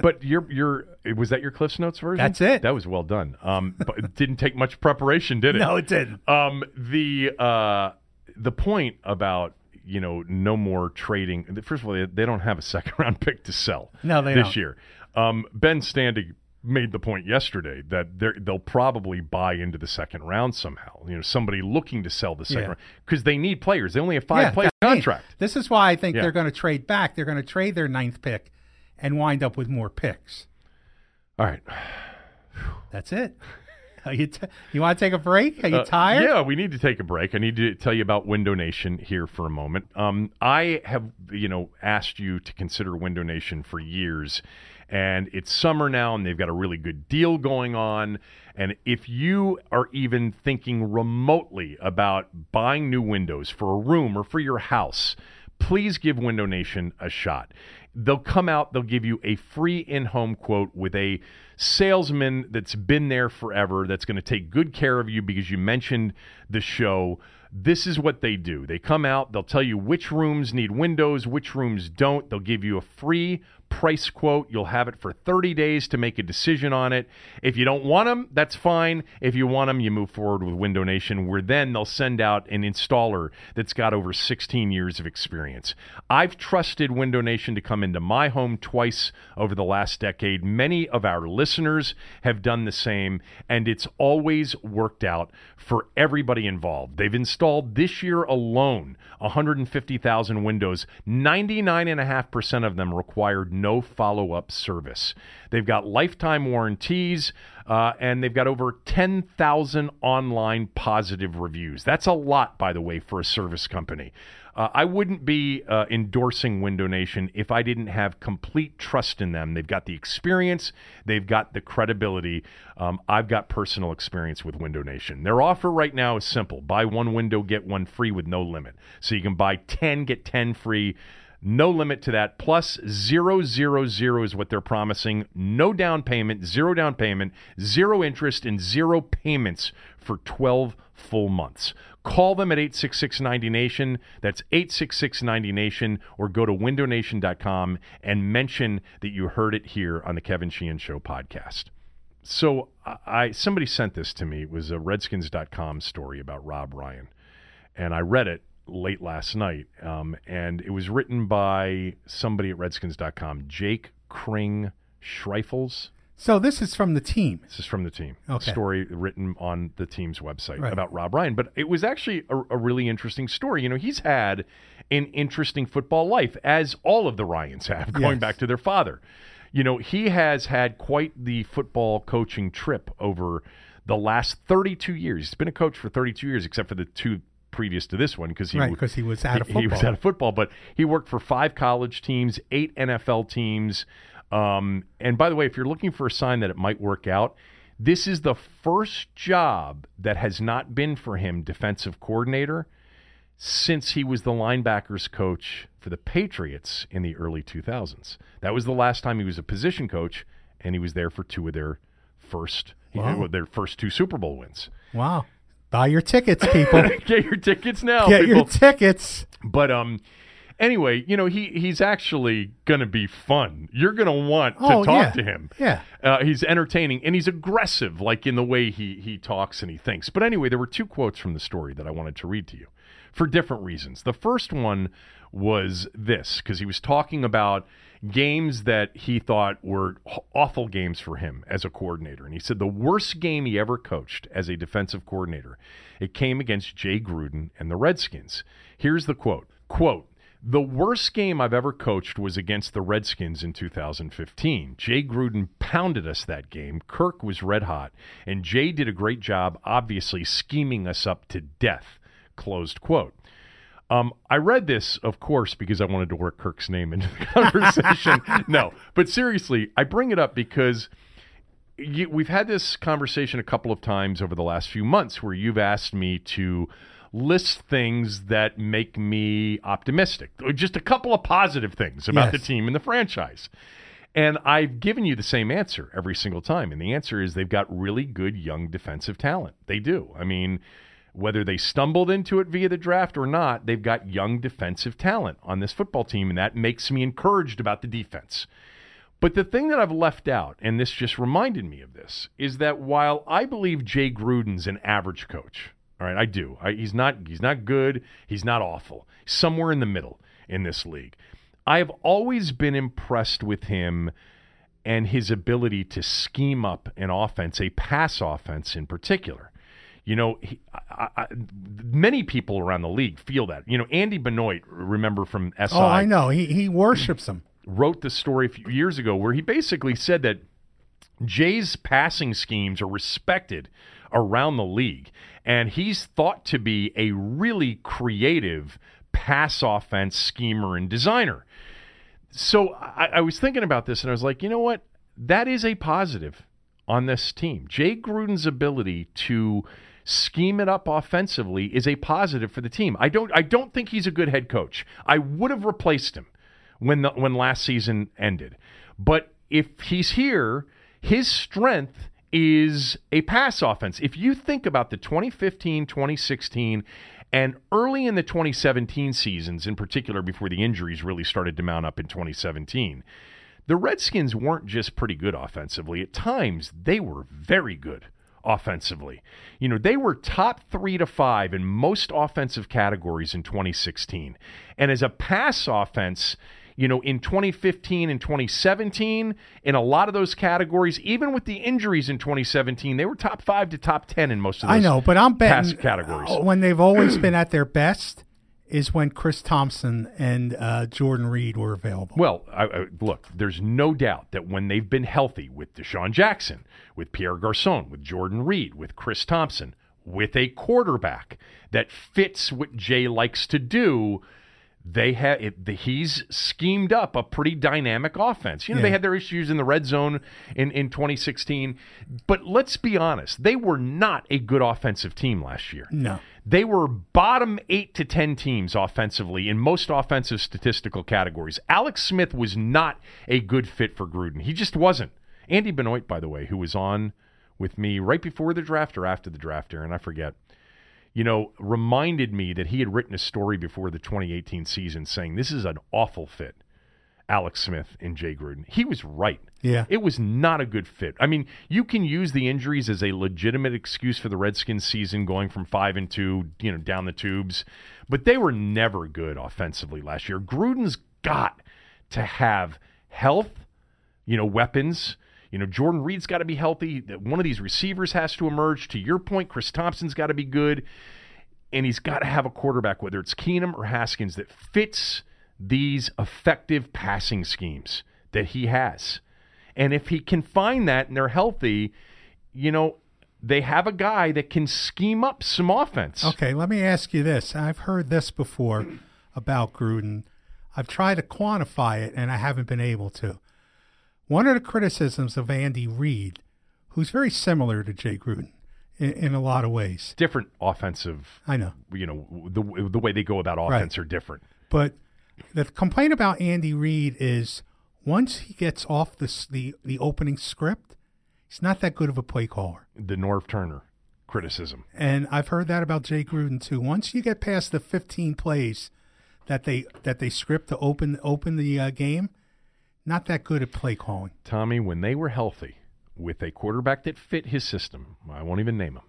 but your your was that your Cliff's Notes version? That's it. That was well done. Um, but it didn't take much preparation, did it? No, it didn't. Um, the uh, the point about you know no more trading. First of all, they, they don't have a second round pick to sell. No, they this don't. year. Um, ben Standig made the point yesterday that they're- they'll probably buy into the second round somehow. You know, somebody looking to sell the second Yeah. round because they need players. They only have five Yeah, player that's me. contract. This is why I think Yeah. they're going to trade back. They're going to trade their ninth pick and wind up with more picks. All right. That's it. Are you t- you want to take a break? Are you Uh, tired? Yeah, we need to take a break. I need to tell you about Window Nation here for a moment. Um, I have, you know, asked you to consider Window Nation for years, and it's summer now, and they've got a really good deal going on. And if you are even thinking remotely about buying new windows for a room or for your house, please give Window Nation a shot. They'll come out, they'll give you a free in home quote with a salesman that's been there forever, that's going to take good care of you because you mentioned the show. This is what they do. They come out, they'll tell you which rooms need windows, which rooms don't. They'll give you a free price quote. You'll have it for 30 days to make a decision on it. If you don't want them, that's fine. If you want them, you move forward with Window Nation, where then they'll send out an installer that's got over 16 years of experience. I've trusted Window Nation to come into my home twice over the last decade. Many of our listeners have done the same, and it's always worked out for everybody involved. They've installed this year alone 150,000 windows. 99.5% of them required no follow up service. They've got lifetime warranties. Uh, and they've got over 10,000 online positive reviews. That's a lot, by the way, for a service company. Uh, I wouldn't be uh, endorsing Window Nation if I didn't have complete trust in them. They've got the experience, they've got the credibility. Um, I've got personal experience with Window Nation. Their offer right now is simple buy one window, get one free with no limit. So you can buy 10, get 10 free. No limit to that. Plus zero zero zero is what they're promising. No down payment, zero down payment, zero interest, and zero payments for 12 full months. Call them at 866 90Nation. That's 866 90Nation, or go to windownation.com and mention that you heard it here on the Kevin Sheehan Show podcast. So I somebody sent this to me. It was a Redskins.com story about Rob Ryan, and I read it late last night. Um, and it was written by somebody at Redskins.com, Jake Kring Schreifels. So this is from the team. This is from the team. Okay. Story written on the team's website Right. about Rob Ryan. But it was actually a, a really interesting story. You know, he's had an interesting football life, as all of the Ryans have, going Yes. back to their father. You know, he has had quite the football coaching trip over the last 32 years. He's been a coach for 32 years, except for the two previous to this one, because he Right, he was out of he- He was football. out of football, but he worked for five college teams, eight NFL teams. Um, and by the way, if you're looking for a sign that it might work out, this is the first job that has not been for him defensive coordinator since he was the linebackers coach for the Patriots in the early 2000s. That was the last time he was a position coach, and he was there for two of their first Wow. their first two Super Bowl wins. Wow. Buy your tickets, people. Get your tickets now, Get people. your tickets. But um, anyway, you know he he's actually going to be fun. You're going to want to Oh, talk yeah. to him. Yeah. Uh, he's entertaining and he's aggressive, like in the way he he talks and he thinks. But anyway, there were two quotes from the story that I wanted to read to you for different reasons. The first one was this because he was talking about games that he thought were awful games for him as a coordinator. And he said the worst game he ever coached as a defensive coordinator, it came against Jay Gruden and the Redskins. Here's the quote. Quote, the worst game I've ever coached was against the Redskins in 2015. Jay Gruden pounded us that game. Kirk was red hot, and Jay did a great job, obviously scheming us up to death. Closed quote. Um, I read this, of course, because I wanted to work Kirk's name into the conversation. no, but seriously, I bring it up because you, we've had this conversation a couple of times over the last few months where you've asked me to list things that make me optimistic, just a couple of positive things about the team and the franchise. And I've given you the same answer every single time. And the answer is they've got really good young defensive talent. They do. I mean, whether they stumbled into it via the draft or not, they've got young defensive talent on this football team. And that makes me encouraged about the defense. But the thing that I've left out, and this just reminded me of this, is that while I believe Jay Gruden's an average coach, all right, I do. I, he's not. He's not good. He's not awful. Somewhere in the middle in this league. I have always been impressed with him and his ability to scheme up an offense, a pass offense in particular. You know, he, I, I, many people around the league feel that. You know, Andy Benoit, remember from SI, Oh, I know. He he worships him. wrote the story a few years ago where he basically said that Jay's passing schemes are respected around the league, and he's thought to be a really creative pass offense schemer and designer. So I, I was thinking about this, and I was like, you know what? That is a positive on this team. Jay Gruden's ability to scheme it up offensively is a positive for the team. I don't I don't think he's a good head coach. I would have replaced him when the when last season ended. But if he's here, his strength is a pass offense. If you think about the 2015, 2016 and early in the 2017 seasons in particular before the injuries really started to mount up in 2017, the Redskins weren't just pretty good offensively. At times, they were very good offensively. You know, they were top three to five in most offensive categories in 2016. And as a pass offense, you know, in 2015 and 2017, in a lot of those categories, even with the injuries in 2017, they were top five to top 10 in most of those I know, but I'm pass betting categories. uh, when they've always been at their best is when Chris Thompson and uh, Jordan Reed were available. Well, I, I, look, there's no doubt that when they've been healthy with DeSean Jackson, with Pierre Garcon, with Jordan Reed, with Chris Thompson, with a quarterback that fits what Jay likes to do, they have it, the, he's schemed up a pretty dynamic offense. You know, they had their issues in the red zone in, in 2016, but let's be honest, they were not a good offensive team last year. No. They were bottom eight to 10 teams offensively in most offensive statistical categories. Alex Smith was not a good fit for Gruden. He just wasn't. Andy Benoit, by the way, who was on with me right before the draft or after the draft, Aaron, I forget, you know, reminded me that he had written a story before the 2018 season saying this is an awful fit. Alex Smith and Jay Gruden. He was right. Yeah. It was not a good fit. I mean, you can use the injuries as a legitimate excuse for the Redskins season going from 5 and 2, you know, down the tubes, but they were never good offensively last year. Gruden's got to have health, you know, weapons. You know, Jordan Reed's got to be healthy. One of these receivers has to emerge. To your point, Chris Thompson's got to be good. And he's got to have a quarterback, whether it's Keenum or Haskins, that fits these effective passing schemes that he has. And if he can find that and they're healthy, you know, they have a guy that can scheme up some offense. Okay, let me ask you this. I've heard this before about Gruden. I've tried to quantify it and I haven't been able to. one of the criticisms of Andy Reid, who's very similar to Jay Gruden in, in a lot of ways. Different offensive, I know. you know, the the way they go about offense are different. But the complaint about Andy Reid is once he gets off the, the the opening script, he's not that good of a play caller. The Norv Turner criticism. And I've heard that about Jay Gruden too. Once you get past the 15 plays that they that they script to open open the uh, game, not that good at play calling. Tommy, when they were healthy with a quarterback that fit his system, I won't even name him.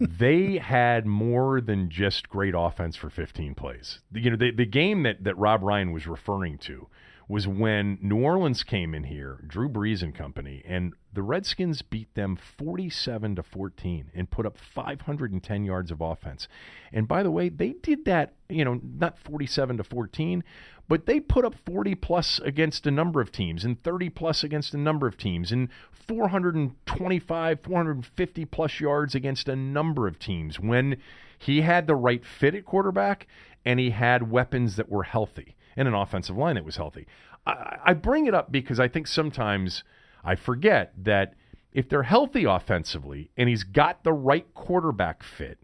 They had more than just great offense for 15 plays. You know, the, the game that, that Rob Ryan was referring to was when New Orleans came in here, Drew Brees and company, and the Redskins beat them 47 to 14 and put up 510 yards of offense. And by the way, they did that, you know, not 47 to 14, but they put up 40 plus against a number of teams and 30 plus against a number of teams and 425, 450 plus yards against a number of teams when he had the right fit at quarterback and he had weapons that were healthy and an offensive line that was healthy. I, I bring it up because I think sometimes I forget that if they're healthy offensively and he's got the right quarterback fit,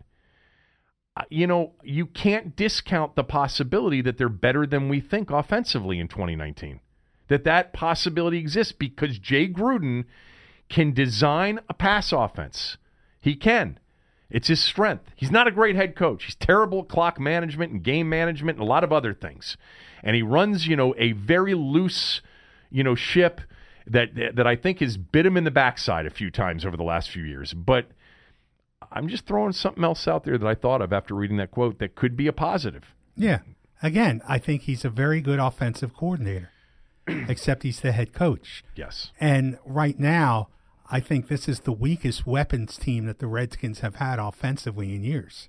uh, you know, you can't discount the possibility that they're better than we think offensively in 2019. That that possibility exists because Jay Gruden can design a pass offense. He can. It's his strength. He's not a great head coach. He's terrible at clock management and game management and a lot of other things. And he runs, you know, a very loose, you know, ship that that I think has bit him in the backside a few times over the last few years. But I'm just throwing something else out there that I thought of after reading that quote that could be a positive. Yeah. Again, I think he's a very good offensive coordinator, except he's the head coach. Yes. And right now, I think this is the weakest weapons team that the Redskins have had offensively in years.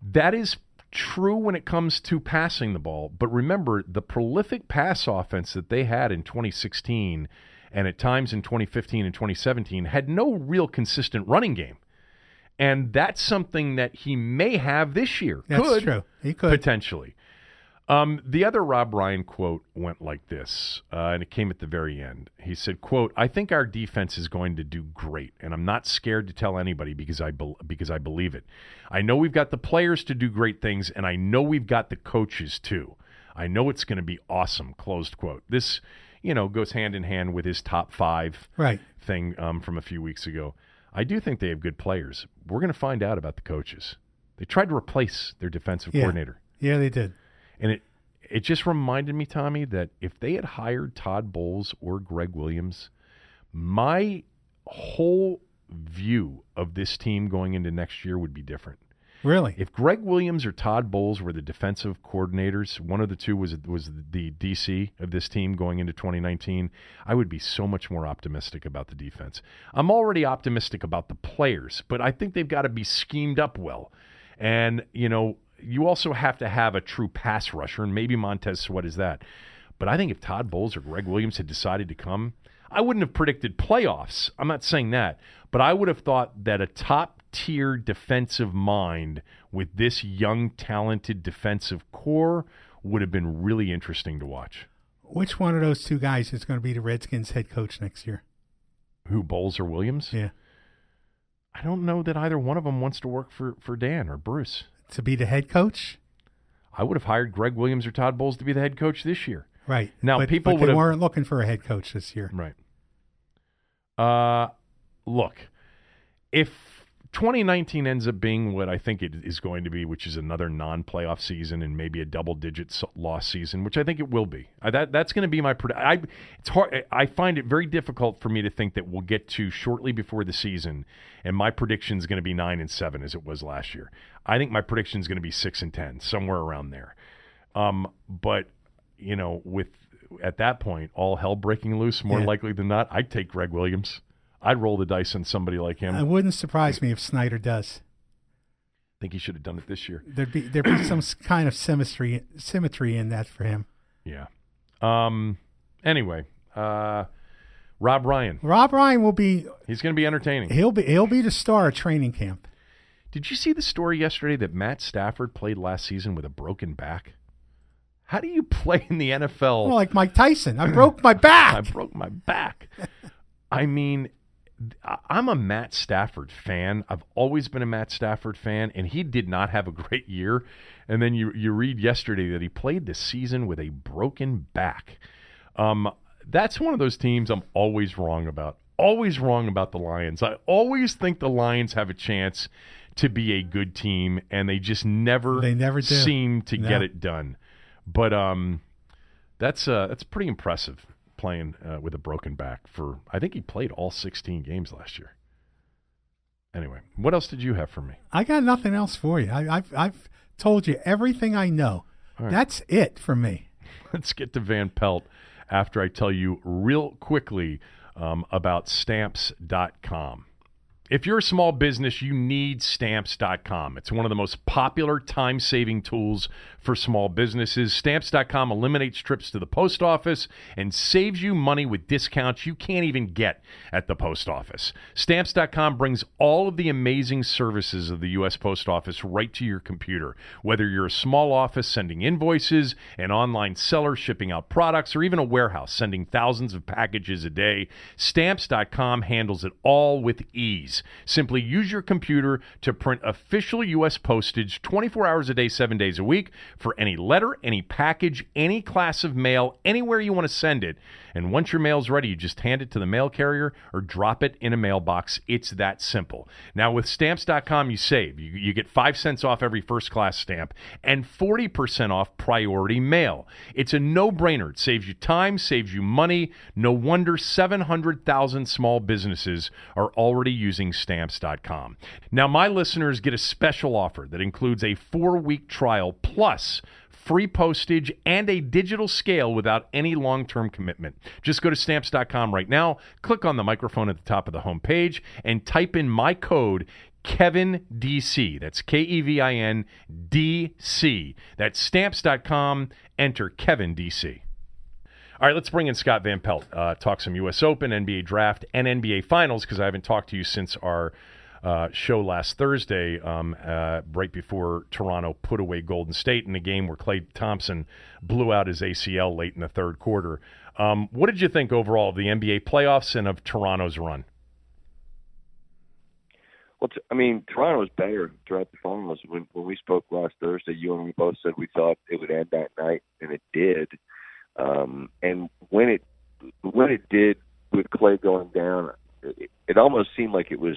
That is true when it comes to passing the ball. But remember, the prolific pass offense that they had in 2016 and at times in 2015 and 2017 had no real consistent running game. And that's something that he may have this year. That's could, true. He could. Potentially. Um, the other Rob Ryan quote went like this, uh, and it came at the very end. He said, "quote I think our defense is going to do great, and I'm not scared to tell anybody because I bel because I believe it. I know we've got the players to do great things, and I know we've got the coaches too. I know it's going to be awesome." Closed quote. This, you know, goes hand in hand with his top five Right. thing um, from a few weeks ago. I do think they have good players. We're going to find out about the coaches. They tried to replace their defensive Yeah. coordinator. Yeah, they did. And it it just reminded me, Tommy, that if they had hired Todd Bowles or Gregg Williams, my whole view of this team going into next year would be different. Really? If Gregg Williams or Todd Bowles were the defensive coordinators, one of the two was was the DC of this team going into 2019, I would be so much more optimistic about the defense. I'm already optimistic about the players, but I think they've got to be schemed up well. And, you know, you also have to have a true pass rusher, and maybe Montez Sweat is that. But I think if Todd Bowles or Gregg Williams had decided to come, I wouldn't have predicted playoffs. I'm not saying that, but I would have thought that a top tier defensive mind with this young, talented defensive core would have been really interesting to watch. Which one of those two guys is going to be the Redskins head coach next year? Who, Bowles or Williams? Yeah. I don't know that either one of them wants to work for, for Dan or Bruce. To be the head coach? I would have hired Gregg Williams or Todd Bowles to be the head coach this year. Right. Now, but, people but would they weren't looking for a head coach this year. Right. Uh, look, if 2019 ends up being what I think it is going to be, which is another non-playoff season and maybe a double-digit loss season, which I think it will be. That that's going to be my. Pred- I it's hard. I find it very difficult for me to think that we'll get to shortly before the season, and my prediction is going to be nine and seven as it was last year. I think my prediction is going to be six and ten, somewhere around there. Um, but you know, with at that point, all hell breaking loose, more Yeah. likely than not, I'd take Gregg Williams. I'd roll the dice on somebody like him. It wouldn't surprise me if Snyder does. I think he should have done it this year. There'd be there'd be some kind of symmetry symmetry in that for him. Yeah. Um. Anyway, uh, Rob Ryan, Rob Ryan will be he's going to be entertaining. he'll be he'll be the star of training camp. Did you see the story yesterday that Matt Stafford played last season with a broken back? How do you play in the NFL? Well, like Mike Tyson, I broke my back. I broke my back. I mean, I'm a Matt Stafford fan. I've always been a Matt Stafford fan, and he did not have a great year. And then you you read yesterday that he played the season with a broken back. Um, that's one of those teams I'm always wrong about. Always wrong about the Lions. I always think the Lions have a chance to be a good team, and they just never They never do. seem to No. get it done. But um, that's uh, that's pretty impressive playing uh, with a broken back. For I think he played all 16 games last year. Anyway, what else did you have for me? I got nothing else for you. I, I've I've told you everything I know. Right. That's it for me. Let's get to Van Pelt after I tell you real quickly um, about stamps.com. If you're a small business, you need stamps.com. It's one of the most popular time saving tools for small businesses. Stamps.com eliminates trips to the post office and saves you money with discounts you can't even get at the post office. Stamps.com brings all of the amazing services of the U.S. Post Office right to your computer. Whether you're a small office sending invoices, an online seller shipping out products, or even a warehouse sending thousands of packages a day, Stamps.com handles it all with ease. Simply use your computer to print official U.S. postage 24 hours a day, seven days a week for any letter, any package, any class of mail, anywhere you want to send it. And once your mail's ready, you just hand it to the mail carrier or drop it in a mailbox. It's that simple. Now, with stamps.com, you save. You, you get 5 cents off every first class stamp and 40% off priority mail. It's a no brainer. It saves you time, saves you money. No wonder 700,000 small businesses are already using stamps.com. Now, my listeners get a special offer that includes a four week trial plus free postage, and a digital scale without any long term commitment. Just go to stamps.com right now, click on the microphone at the top of the home page, and type in my code. Kevin DC. That's K E V I N D C. That's stamps.com. Enter Kevin DC. All right, let's bring in Scott Van Pelt. Uh, talk some U.S. Open, NBA Draft, and NBA Finals because I haven't talked to you since our uh, show last Thursday, um, uh, right before Toronto put away Golden State in a game where Klay Thompson blew out his ACL late in the third quarter. Um, what did you think overall of the NBA playoffs and of Toronto's run? Well, I mean, Toronto was better throughout the finals. When when we spoke last Thursday, you and me both said we thought it would end that night, and it did. Um, and when it when it did, with Klay going down, it, it almost seemed like it was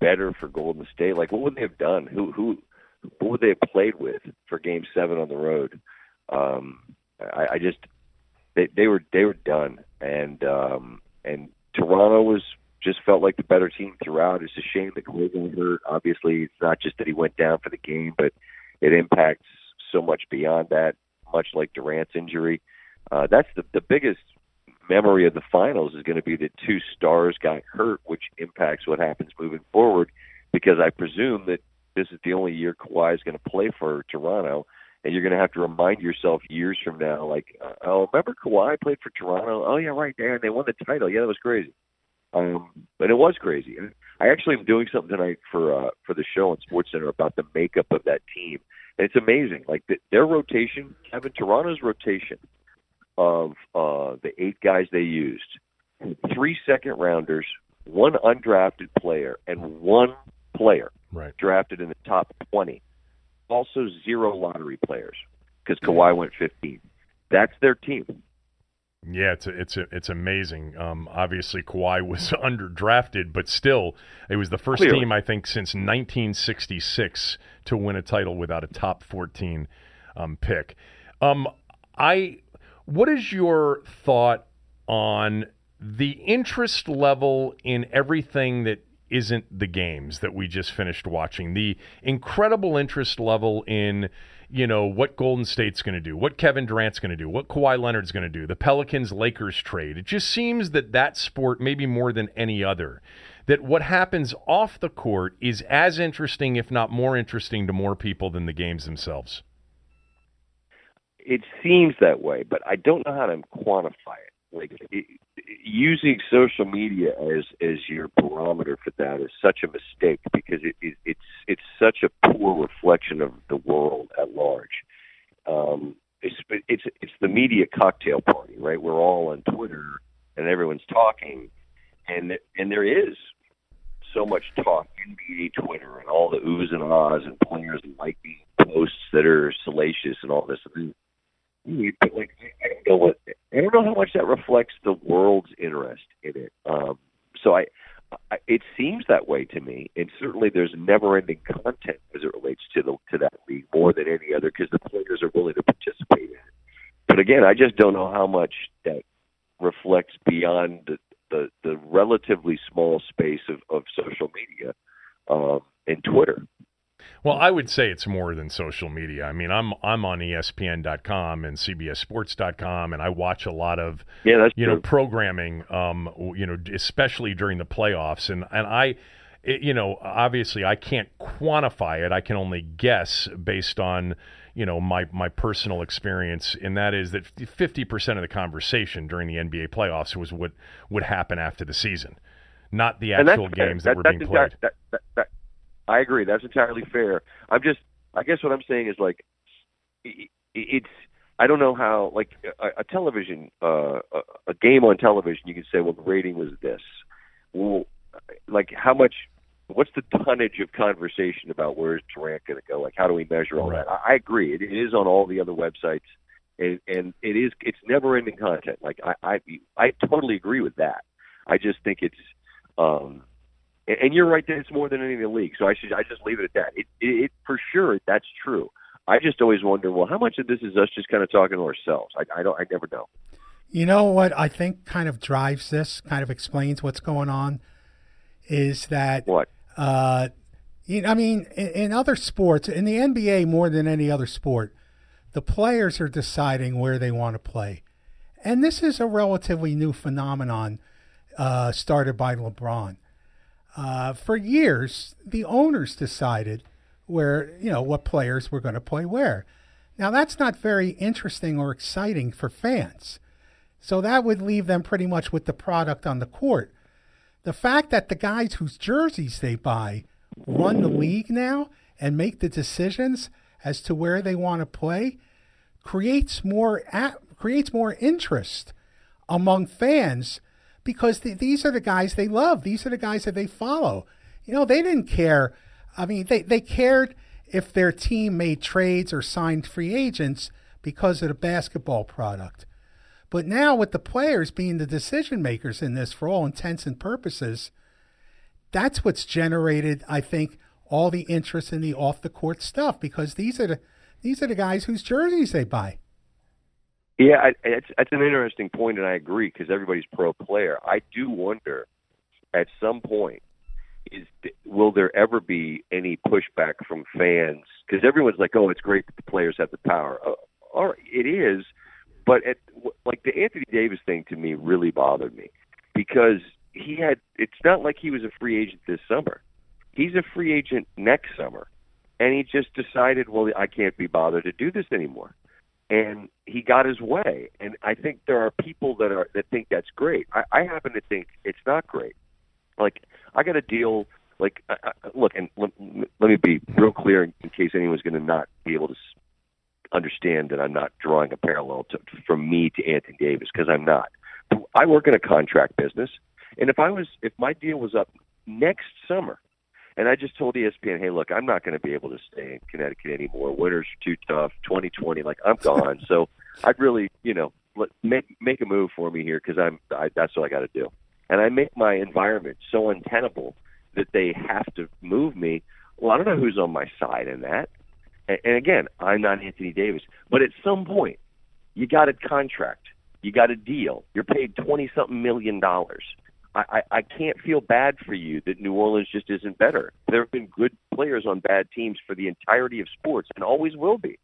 better for Golden State. Like, what would they have done? Who who what would they have played with for Game Seven on the road? Um, I, I just they they were they were done, and um, and Toronto was just felt like the better team throughout. It's a shame that Klay got hurt. Obviously, it's not just that he went down for the game, but it impacts so much beyond that. Much like Durant's injury, uh, that's the the biggest memory of the finals is going to be that two stars got hurt, which impacts what happens moving forward. Because I presume that this is the only year Kawhi is going to play for Toronto, and you're going to have to remind yourself years from now, like, uh, oh, remember Kawhi played for Toronto? Oh yeah, right there, and they won the title. Yeah, that was crazy. Um, but it was crazy. And I actually am doing something tonight for uh, for the show on SportsCenter about the makeup of that team, and it's amazing. Like the, their rotation, Kevin Toronto's rotation of uh, the eight guys they used, three second rounders, one undrafted player, and one player Right. drafted in the top 20. Also, zero lottery players because Kawhi went 15. That's their team. Yeah, it's a, it's a, it's amazing. Um, obviously, Kawhi was underdrafted, but still, it was the first Clearly. team I think since 1966 to win a title without a top 14 um, pick. Um, I, what is your thought on the interest level in everything that isn't the games that we just finished watching? The incredible interest level in you know what Golden State's going to do, what Kevin Durant's going to do, what Kawhi Leonard's going to do, the Pelicans Lakers trade. It just seems that that sport, maybe more than any other, that what happens off the court is as interesting, if not more interesting, to more people than the games themselves. It seems that way, but I don't know how to quantify it. Like it, using social media as as your barometer for that is such a mistake because it, it it's it's such a poor reflection of the world at large. Um, it's it's it's the media cocktail party, right? We're all on Twitter and everyone's talking, and and there is so much talk NBA Twitter and all the oohs and ahs and players and liking posts that are salacious and all this. But like, I don't know what I don't know how much that reflects the world's interest in it. Um, so I, I, it seems that way to me, and certainly there's never-ending content as it relates to the to that league more than any other because the players are willing to participate in it. But again, I just don't know how much that reflects beyond the the, the relatively small space of, of social media um, and Twitter. Well, I would say it's more than social media. I mean, I'm I'm on ESPN.com and CBSSports.com, and I watch a lot of yeah, that's you true. know programming. Um, you know, especially during the playoffs, and and I, it, you know, obviously I can't quantify it. I can only guess based on you know my my personal experience, and that is that 50 percent of the conversation during the NBA playoffs was what would happen after the season, not the actual games that, were being played. that- that- that- I agree. That's entirely fair. I'm just, I guess what I'm saying is like, i- it's. I don't know how like a, a television, uh, a, a game on television. You can say, well, the rating was this. Well, like how much? What's the tonnage of conversation about where's Durant going to go? Like, how do we measure all Right. that? I, I agree. It, it is on all the other websites, and, and it is. It's never-ending content. Like, I, I, I totally agree with that. I just think it's. um and, you're right that it's more than any of the league. So I should I just leave it at that. It, it, it for sure that's true. I just always wonder, well, how much of this is us just kind of talking to ourselves? I, I don't. I never know. You know what I think kind of drives this, kind of explains what's going on, is that What? uh, you know, I mean, in, in other sports, in the NBA more than any other sport, the players are deciding where they want to play, and this is a relatively new phenomenon uh, started by LeBron. Uh, for years, the owners decided where you know what players were going to play where. Now that's not very interesting or exciting for fans. So that would leave them pretty much with the product on the court. The fact that the guys whose jerseys they buy run the league now and make the decisions as to where they want to play creates more a creates more interest among fans because th- these are the guys they love. These are the guys that they follow. You know, they didn't care. I mean, they, they cared if their team made trades or signed free agents because of the basketball product. But now, with the players being the decision makers in this for all intents and purposes, that's what's generated, I think, all the interest in the off the court stuff because these are the these are the guys whose jerseys they buy. Yeah, I, it's an interesting point, and I agree because everybody's pro player. I do wonder, at some point, is will there ever be any pushback from fans? Because everyone's like, "Oh, it's great that the players have the power." Uh, all right, it is, but at, like the Anthony Davis thing to me really bothered me because he had. It's not like he was a free agent this summer. He's a free agent next summer, and he just decided, "Well, I can't be bothered to do this anymore." And he got his way. And I think there are people that are that think that's great. I, I happen to think it's not great. Like I got a deal. Like I, I, look, and let, let me be real clear in, in case anyone's going to not be able to understand that I'm not drawing a parallel to, from me to Anthony Davis because I'm not. I work in a contract business, and if I was if my deal was up next summer, and I just told ESPN, hey, look, I'm not going to be able to stay in Connecticut anymore. Winters are too tough. 2020, like I'm gone. so I'd really, you know, let, make make a move for me here because I'm I, that's what I got to do. And I make my environment so untenable that they have to move me. Well, I don't know who's on my side in that. And, and again, I'm not Anthony Davis, but at some point, you got a contract, you got a deal, you're paid twenty something million dollars. I, I, can't feel bad for you that New Orleans just isn't better. There have been good players on bad teams for the entirety of sports and always will be.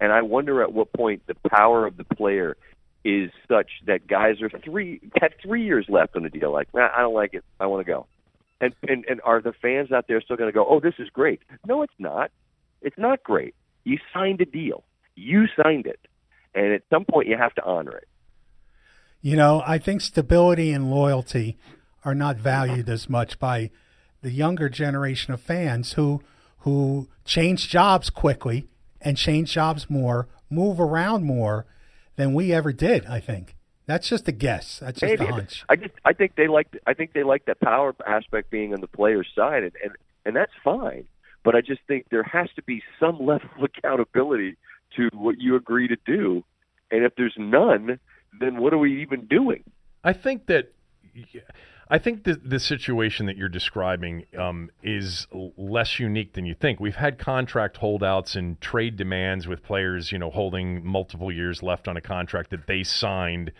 And I wonder at what point the power of the player is such that guys are three have three years left on the deal. Like, nah, I don't like it. I want to go. And and and are the fans out there still going to go? Oh, this is great. No, it's not. It's not great. You signed a deal. You signed it, and at some point you have to honor it. You know, I think stability and loyalty are not valued as much by the younger generation of fans who who change jobs quickly and change jobs more move around more than we ever did. I think that's just a guess. That's just Maybe. a hunch. I just I think they like I think they like that power aspect being on the player's side, and and and that's fine. But I just think there has to be some level of accountability to what you agree to do, and if there's none, then what are we even doing? I think that I think the the situation that you're describing um, is less unique than you think. We've had contract holdouts and trade demands with players, you know, holding multiple years left on a contract that they signed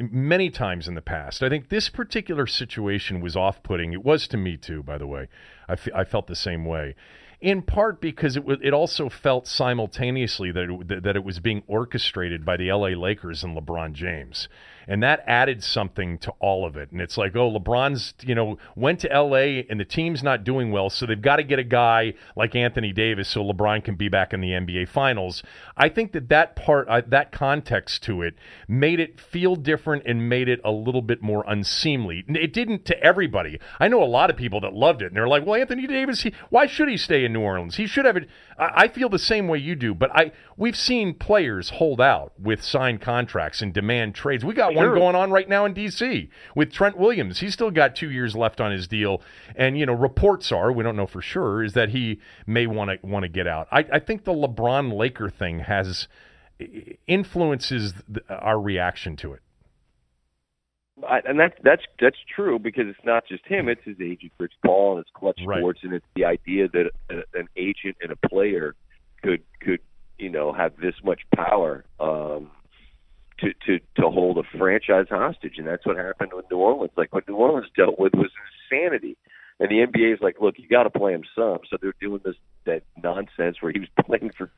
many times in the past. I think this particular situation was off-putting. It was to me too, by the way. I, I felt the same way. In part because it was, it also felt simultaneously that it, that it was being orchestrated by the LA Lakers and LeBron James and that added something to all of it. And it's like, oh, LeBron's you know went to L.A. and the team's not doing well, so they've got to get a guy like Anthony Davis so LeBron can be back in the NBA Finals. I think that that part, uh, that context to it, made it feel different and made it a little bit more unseemly. It didn't to everybody. I know a lot of people that loved it, and they're like, well, Anthony Davis, he, why should he stay in New Orleans? He should have it. I, I feel the same way you do, but I we've seen players hold out with signed contracts and demand trades. We got one Sure. going on right now in D.C. with Trent Williams. He's still got two years left on his deal, and you know reports are we don't know for sure is that he may want to want to get out. I, I think the LeBron Laker thing has influences th- our reaction to it. I, and that's that's that's true because it's not just him; it's his agent, Rich Paul, and it's Clutch Right. Sports, and it's the idea that a, an agent and a player could could you know have this much power um, to to to hold a franchise hostage, and that's what happened with New Orleans. Like what New Orleans dealt with was insanity, and the NBA is like, look, you got to play him some, so they're doing this that nonsense where he was playing for,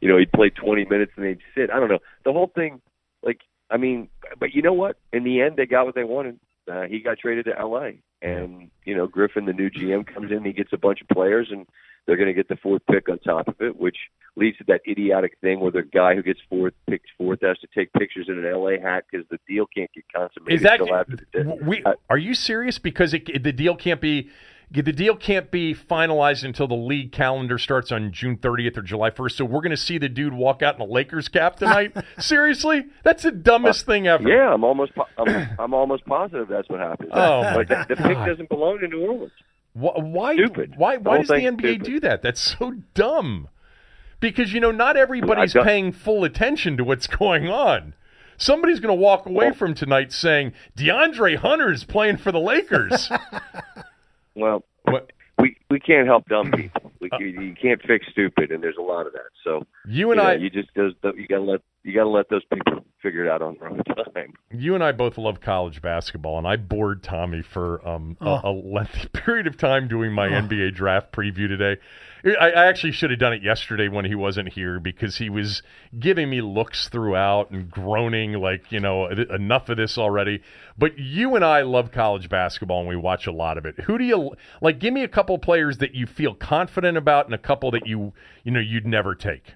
you know, he'd play 20 minutes and they'd sit. I don't know the whole thing, like. I mean, but you know what? In the end, they got what they wanted. Uh, he got traded to L.A. And you know, Griffin, the new GM, comes in. He gets a bunch of players, and they're going to get the fourth pick on top of it, which leads to that idiotic thing where the guy who gets fourth picked fourth has to take pictures in an L.A. hat because the deal can't get consummated that until after the day. we, Uh, are you serious? Because it, the deal can't be the deal can't be finalized until the league calendar starts on June 30th or July 1st. So we're going to see the dude walk out in a Lakers cap tonight. Seriously, that's the dumbest thing ever. yeah, I'm almost po- I'm, I'm almost positive that's what happens. Oh, my but the, the pick doesn't belong to New Orleans. Why? Why? Stupid. Why, why does the NBA stupid. do that? That's so dumb. Because you know, not everybody's paying full attention to what's going on. Somebody's going to walk away Well- from tonight saying DeAndre Hunter's playing for the Lakers. Well, What- we we can't help dumb people. We, you, you can't fix stupid, and there's a lot of that. So you and you know, I, you just those, you gotta let you gotta let those people figure it out on their own time. you and I both love college basketball, and I bored Tommy for um, Oh. a, a lengthy period of time doing my NBA draft preview today. I, I actually should have done it yesterday when he wasn't here because he was giving me looks throughout and groaning like, you know, enough of this already. But you and I love college basketball and we watch a lot of it. Who do you like? Give me a couple players that you feel confident about and a couple that you, you know, you'd never take.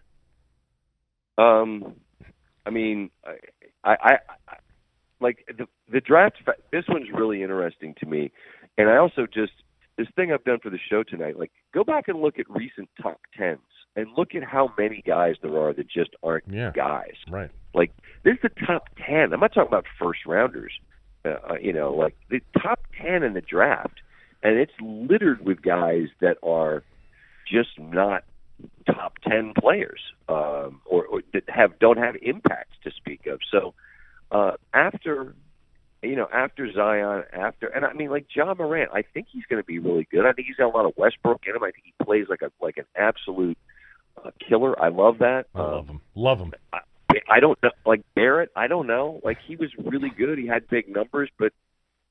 Um, I mean, I, I, I like the the draft. This one's really interesting to me, and I also just this thing I've done for the show tonight. Like, go back and look at recent top tens and look at how many guys there are that just aren't Yeah. guys. Right. Like, this is the top ten. I'm not talking about first rounders. Uh, uh, you know, like the top ten in the draft, and it's littered with guys that are just not top ten players, um, or, or that have don't have impacts to speak of. So uh, after you know after Zion, after and I mean like Ja Morant, I think he's going to be really good. I think he's got a lot of Westbrook in him. I think he plays like a like an absolute uh, killer. I love that. I Um, love him. Love him. I, I don't know, like Barrett. I don't know. Like he was really good. He had big numbers, but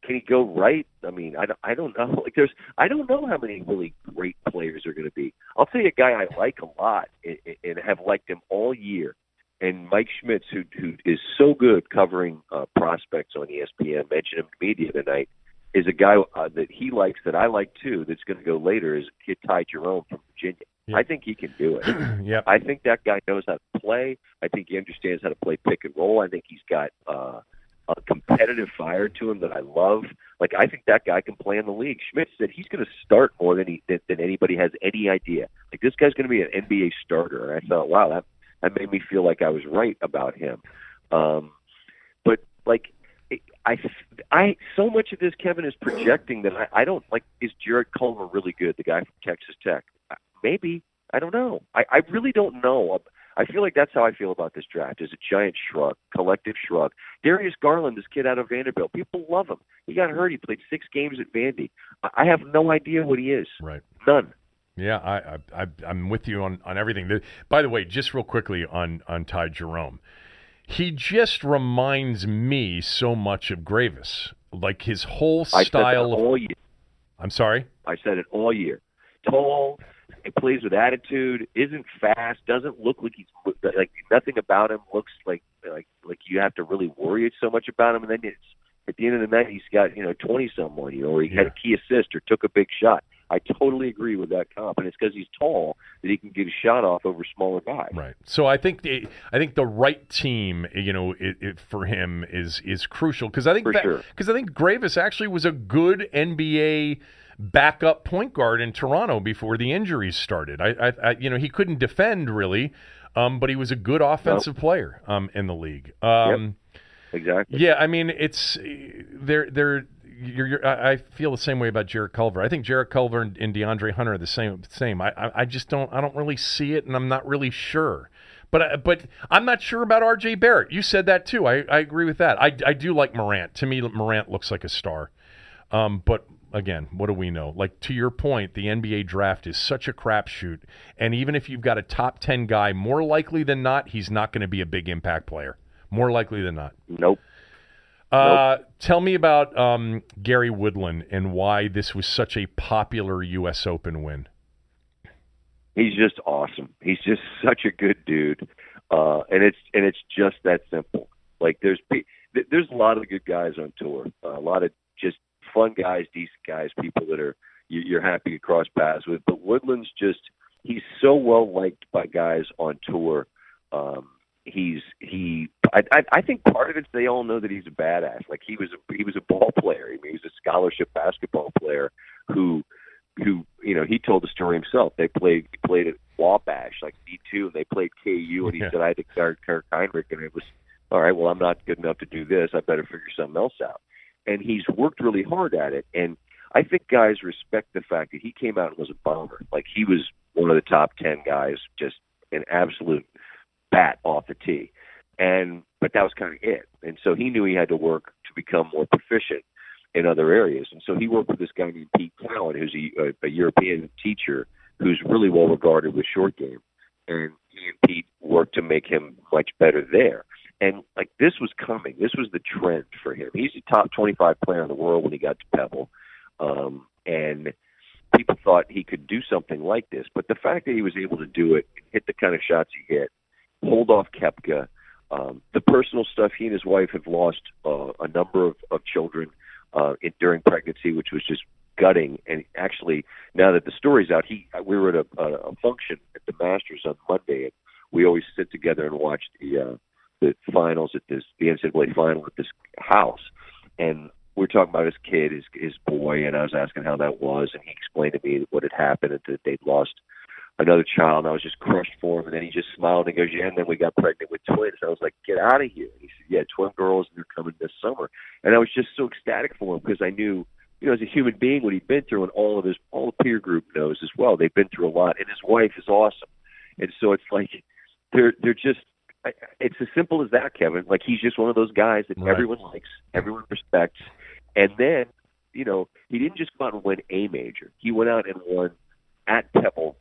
can he go right? I mean, I don't. I don't know. Like there's, I don't know how many really great players are going to be. I'll tell you a guy I like a lot and, and have liked him all year, and Mike Schmitz, who who is so good covering uh, prospects on ESPN, mentioned him to media tonight. Is a guy uh, that he likes that I like too. That's going to go later. Is kid Ty Jerome from Virginia. Yeah. I think he can do it. yep. I think that guy knows how to play. I think he understands how to play pick and roll. I think he's got uh, competitive fire to him that I love. Like I think that guy can play in the league. Schmitz said he's going to start more than he than, than anybody has any idea. Like this guy's going to be an NBA starter. And I thought, wow, that that made me feel like I was right about him. Um, but like I, I, so much of this, Kevin, is projecting that I, I don't like. Is Jarrett Culver really good? The guy from Texas Tech? Maybe. I don't know. I, I really don't know. I feel like that's how I feel about this draft. Is a giant shrug, collective shrug. Darius Garland, this kid out of Vanderbilt, people love him. He got hurt. He played six games at Vandy. I have no idea what he is. Right. None. Yeah, I, I, I am with you on on everything. By the way, just real quickly on on Ty Jerome he just reminds me so much of Greivis. Like his whole style of all year. I'm sorry? I said it all year. Tall, he plays with attitude, isn't fast, doesn't look like he's like nothing about him looks like like like you have to really worry so much about him and then it's at the end of the night he's got, you know, twenty some on you or he yeah. had a key assist or took a big shot. I totally agree with that comp, and it's because he's tall that he can get a shot off over smaller guys. Right. So I think the I think the right team, you know, it, it, for him is is crucial because I think because sure. I think Greivis actually was a good NBA backup point guard in Toronto before the injuries started. I, I, I you know, he couldn't defend really, um, but he was a good offensive nope. player um, in the league. Um, yep. Exactly. Yeah, I mean, it's they're they're you're, you're, I feel the same way about Jarrett Culver. I think Jarrett Culver and, and DeAndre Hunter are the same. Same. I, I, I just don't. I don't really see it, and I'm not really sure. But uh, but I'm not sure about R.J. Barrett. You said that too. I, I agree with that. I, I do like Morant. To me, Morant looks like a star. Um, but again, what do we know? Like to your point, the NBA draft is such a crapshoot, and even if you've got a top ten guy, more likely than not, he's not going to be a big impact player. More likely than not. Nope. Uh, tell me about um, Gary Woodland and why this was such a popular U.S. Open win. He's just awesome. He's just such a good dude, uh, and it's and it's just that simple. Like there's there's a lot of good guys on tour, a lot of fun guys, decent guys, people that are you're happy to cross paths with. But Woodland's just he's so well liked by guys on tour. Um, he's he I, I I think part of it's they all know that he's a badass. Like he was a he was a ball player. I mean, he was a scholarship basketball player who who you know he told the story himself. They played played at Washburn like D two, and they played KU, and he yeah. said I had to guard Kirk Hinrich, and it was all right. Well, I'm not good enough to do this. I better figure something else out. And he's worked really hard at it, and I think guys respect the fact that he came out and was a bomber. Like he was one of the top ten guys, just an absolute bat off the tee. And but that was kind of it. And so he knew he had to work to become more proficient in other areas. And so he worked with this guy named Pete Cowan, who's a, a, a European teacher who's really well regarded with short game. And he and Pete worked to make him much better there. And like this was coming. This was the trend for him. He's a top 25 player in the world when he got to Pebble. Um, and people thought he could do something like this. But the fact that he was able to do it, hit the kind of shots he hit, hold off Koepka. Um, the personal stuff, he and his wife have lost uh, a number of, of children uh, in, during pregnancy, which was just gutting. And actually, now that the story's out, he we were at a, a, a function at the Masters on Monday, and we always sit together and watch the uh, the finals at this the NCAA final at this house, and we are talking about his kid, his his boy, and I was asking how that was, and he explained to me what had happened and that they'd lost another child, and I was just crushed for him. And then he just smiled and goes, "Yeah." And then we got pregnant with twins. I was like, "Get out of here!" And he said, "Yeah, twin girls, and they're coming this summer." And I was just so ecstatic for him because I knew, you know, as a human being, what he'd been through, and all of his all the peer group knows as well. They've been through a lot, and his wife is awesome. And so it's like they're they're just. It's as simple as that, Kevin. Like he's just one of those guys that right. everyone likes, everyone respects, and then you know he didn't just go out and win a major. He went out and won at Pebble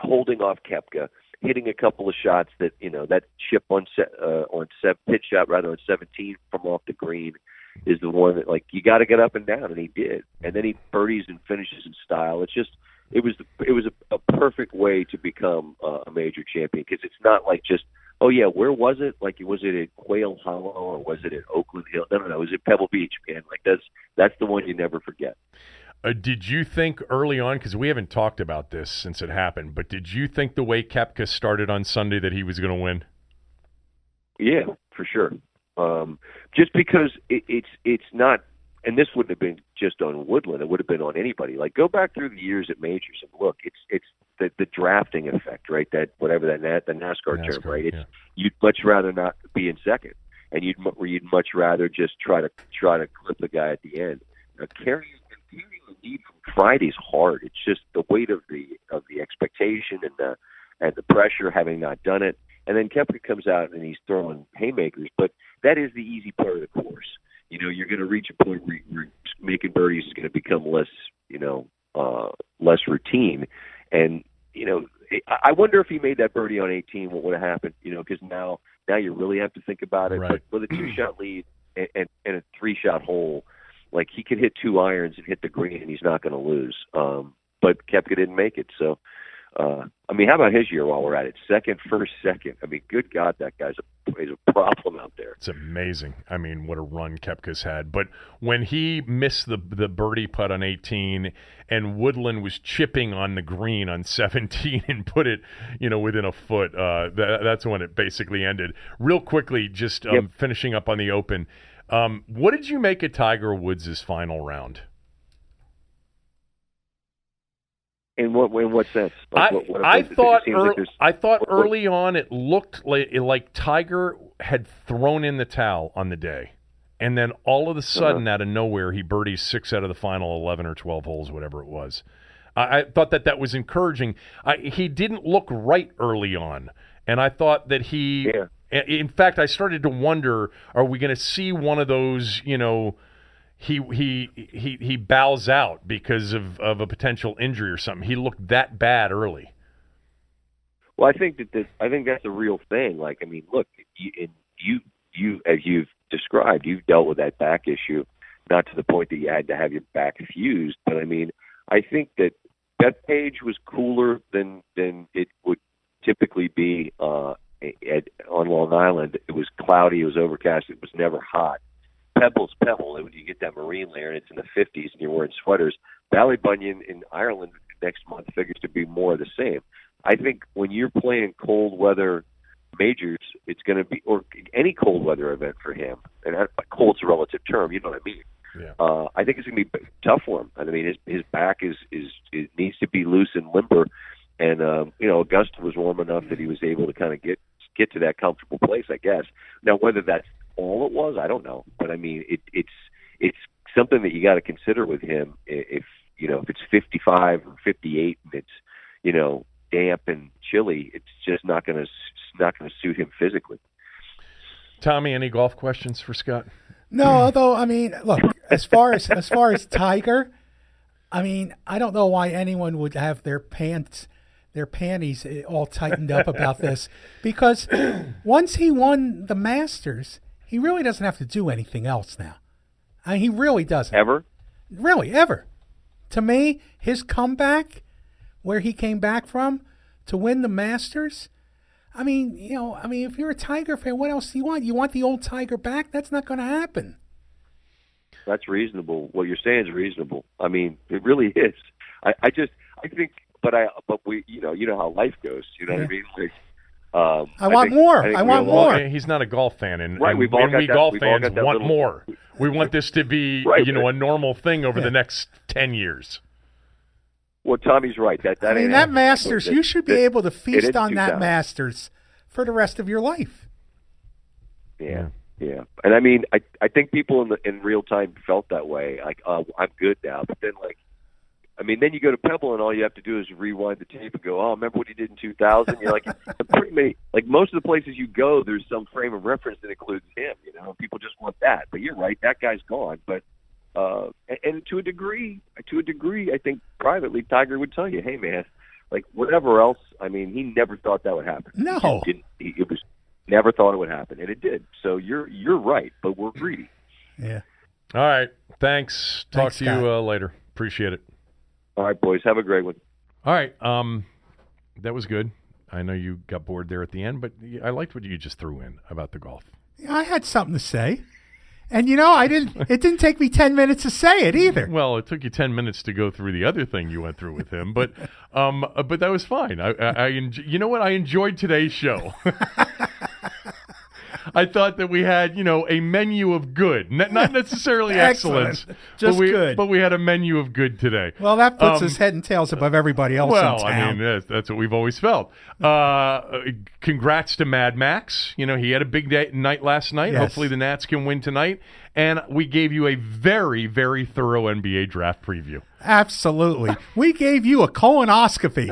holding off Koepka, hitting a couple of shots that you know that chip on se- uh, on seven pitch shot rather on 17 from off the green is the one that like you got to get up and down, and he did. And then he birdies and finishes in style. It's just it was it was a, a perfect way to become uh, a major champion because it's not like just oh yeah where was it like was it at Quail Hollow or was it at Oakland Hill no no no it was at Pebble Beach man like that's that's the one you never forget. Uh, did you think early on, because we haven't talked about this since it happened, but did you think the way Koepka started on Sunday that he was going to win? Yeah, for sure. Um, just because it, it's it's not, and this wouldn't have been just on Woodland; it would have been on anybody. Like go back through the years at majors and look. It's it's the, the drafting effect, right? That whatever that na- the NASCAR, NASCAR, term, right? It's yeah. you'd much rather not be in second, and you'd you'd much rather just try to try to clip the guy at the end. Now, carrying carrying the lead from Friday's hard. It's just the weight of the of the expectation and the and the pressure having not done it. And then Koepka comes out and he's throwing haymakers, but that is the easy part of the course. You know, you're going to reach a point where, where making birdies is going to become less, you know, uh, less routine. And you know, I I wonder if he made that birdie on 18, what would have happened? You know, because now now you really have to think about it. Right. But with a two shot lead and, and, and a three shot hole, like he could hit two irons and hit the green, and he's not going to lose. Um, but Koepka didn't make it, so. Uh, I mean, how about his year while we're at it? Second, first, second. I mean, good God, that guy's a, is a problem out there. It's amazing. I mean, what a run Koepka's had. But when he missed the the birdie putt on 18, and Woodland was chipping on the green on 17 and put it, you know, within a foot, uh, that, that's when it basically ended. Real quickly, just um, Yep. finishing up on the Open. Um, what did you make of Tiger Woods' final round? In what in what sense? I, what, what, I thought seems ear- like I thought what- what- early on it looked like, like Tiger had thrown in the towel on the day, and then all of a sudden, Uh-huh. out of nowhere, he birdies six out of the final eleven or twelve holes, whatever it was. I, I thought that that was encouraging. I, he didn't look right early on, and I thought that he. Yeah. In fact, I started to wonder: Are we going to see one of those? You know, he he he he bows out because of of a potential injury or something. He looked that bad early. Well, I think that this, I think that's a real thing. Like, I mean, look, you, you you as you've described, you've dealt with that back issue, not to the point that you had to have your back fused, but I mean, I think that Bethpage was cooler than than it would typically be uh, at, on Long Island. It was cloudy, it was overcast, it was never hot. Pebble's Pebble. When you get that marine layer and it's in the 50s and you're wearing sweaters, Ballybunion in Ireland next month figures to be more of the same. I think when you're playing cold weather majors, it's going to be, or any cold weather event for him, and cold's a relative term, you know what I mean? Yeah. Uh, I think it's going to be tough for him. I mean, his his back is is it needs to be loose and limber, and um, you know, Augusta was warm enough that he was able to kind of get get to that comfortable place, I guess. Now, whether that's all it was, I don't know, but I mean, it, it's it's something that you got to consider with him. If you know, if it's 55 or 58 and it's you know damp and chilly, it's just not going to not going to suit him physically. Tommy, any golf questions for Scott? No, although I mean, look, as far as as far as Tiger, I mean, I don't know why anyone would have their pants, their panties eh, all tightened up about this, because once he won the Masters, he really doesn't have to do anything else now. I mean, he really doesn't. Ever? Really, ever. To me, his comeback, where he came back from to win the Masters, I mean, you know, I mean, if you're a Tiger fan, what else do you want? You want the old Tiger back? That's not going to happen. That's reasonable. What you're saying is reasonable. I mean, it really is. I, I just, I think, but I, but we, you know, you know how life goes. You know what I mean? Like, um, I want more. think I want more. Well, he's not a golf fan, and, Right, and, we've all and got we that- golf we've all fans got that want little- more. We want this to be, Right, you know, but- a normal thing over Yeah. the next ten years. Well, Tommy's right. That that I mean, that. Masters, you should be that- able to feast on that 2000. Masters for the rest of your life. Yeah, yeah. And I mean, I I think people in the in real time felt that way. Like, uh, I'm good now. But then, like, I mean, then you go to Pebble, and all you have to do is rewind the tape and go, "Oh, remember what he did in 2000?" You're like, pretty many. Like most of the places you go, there's some frame of reference that includes him. You know, people just want that. But you're right, that guy's gone. But uh, and, and to a degree, to a degree, I think privately, Tiger would tell you, "Hey, man." Like whatever else, I mean, he never thought that would happen. No. He didn't, he, it was never thought it would happen, and it did. So you're you're right, but we're greedy. Yeah. All right, thanks. Talk Thanks, to Scott. you uh, later. Appreciate it. All right, boys, have a great one. All right, um, that was good. I know you got bored there at the end, but I liked what you just threw in about the golf. I had something to say. And you know, I didn't it didn't take me 10 minutes to say it either. Well, it took you ten minutes to go through the other thing you went through with him, but um, uh, but that was fine. I, I, I enj- you know what? I enjoyed today's show. I thought that we had, you know, a menu of good, N- not necessarily Excellent. excellence, Just but we, good. But we had a menu of good today. Well, that puts Um, us head and tails above everybody else well. I mean, that's, that's what we've always felt. Uh, congrats to Mad Max. You know, he had a big day, night last night. Yes. Hopefully, the Nats can win tonight. And we gave you a very, very thorough NBA draft preview. Absolutely. we gave you a colonoscopy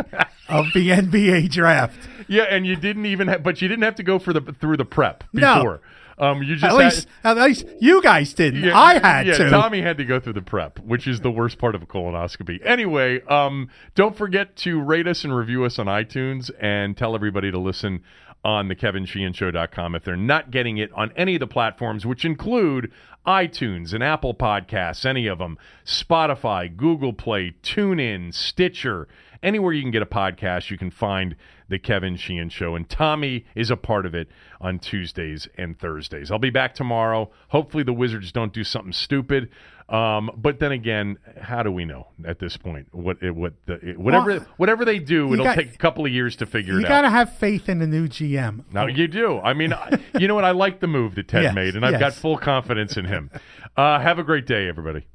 of the NBA draft. Yeah, and you didn't even, have, but you didn't have to go for the through the prep No. Um, you just At had- least, at least you guys didn't. Yeah, I had yeah, to. Tommy had to go through the prep, which is the worst part of a colonoscopy. Anyway, um, don't forget to rate us and review us on iTunes and tell everybody to listen on the kevinsheehanshow.com if they're not getting it on any of the platforms, which include iTunes and Apple Podcasts, any of them, Spotify, Google Play, TuneIn, Stitcher, anywhere you can get a podcast, you can find the Kevin Sheehan Show. And Tommy is a part of it on Tuesdays and Thursdays. I'll be back tomorrow. Hopefully, the Wizards don't do something stupid. Um, but then again, how do we know at this point what it, what the it, whatever Well, whatever they do, it'll got- take a couple of years to figure it out. you got to have faith in the new GM. Now you do. I mean, I- you know what? I like the move that Ted Yes, made, and I've got full confidence in him. Uh, have a great day, everybody.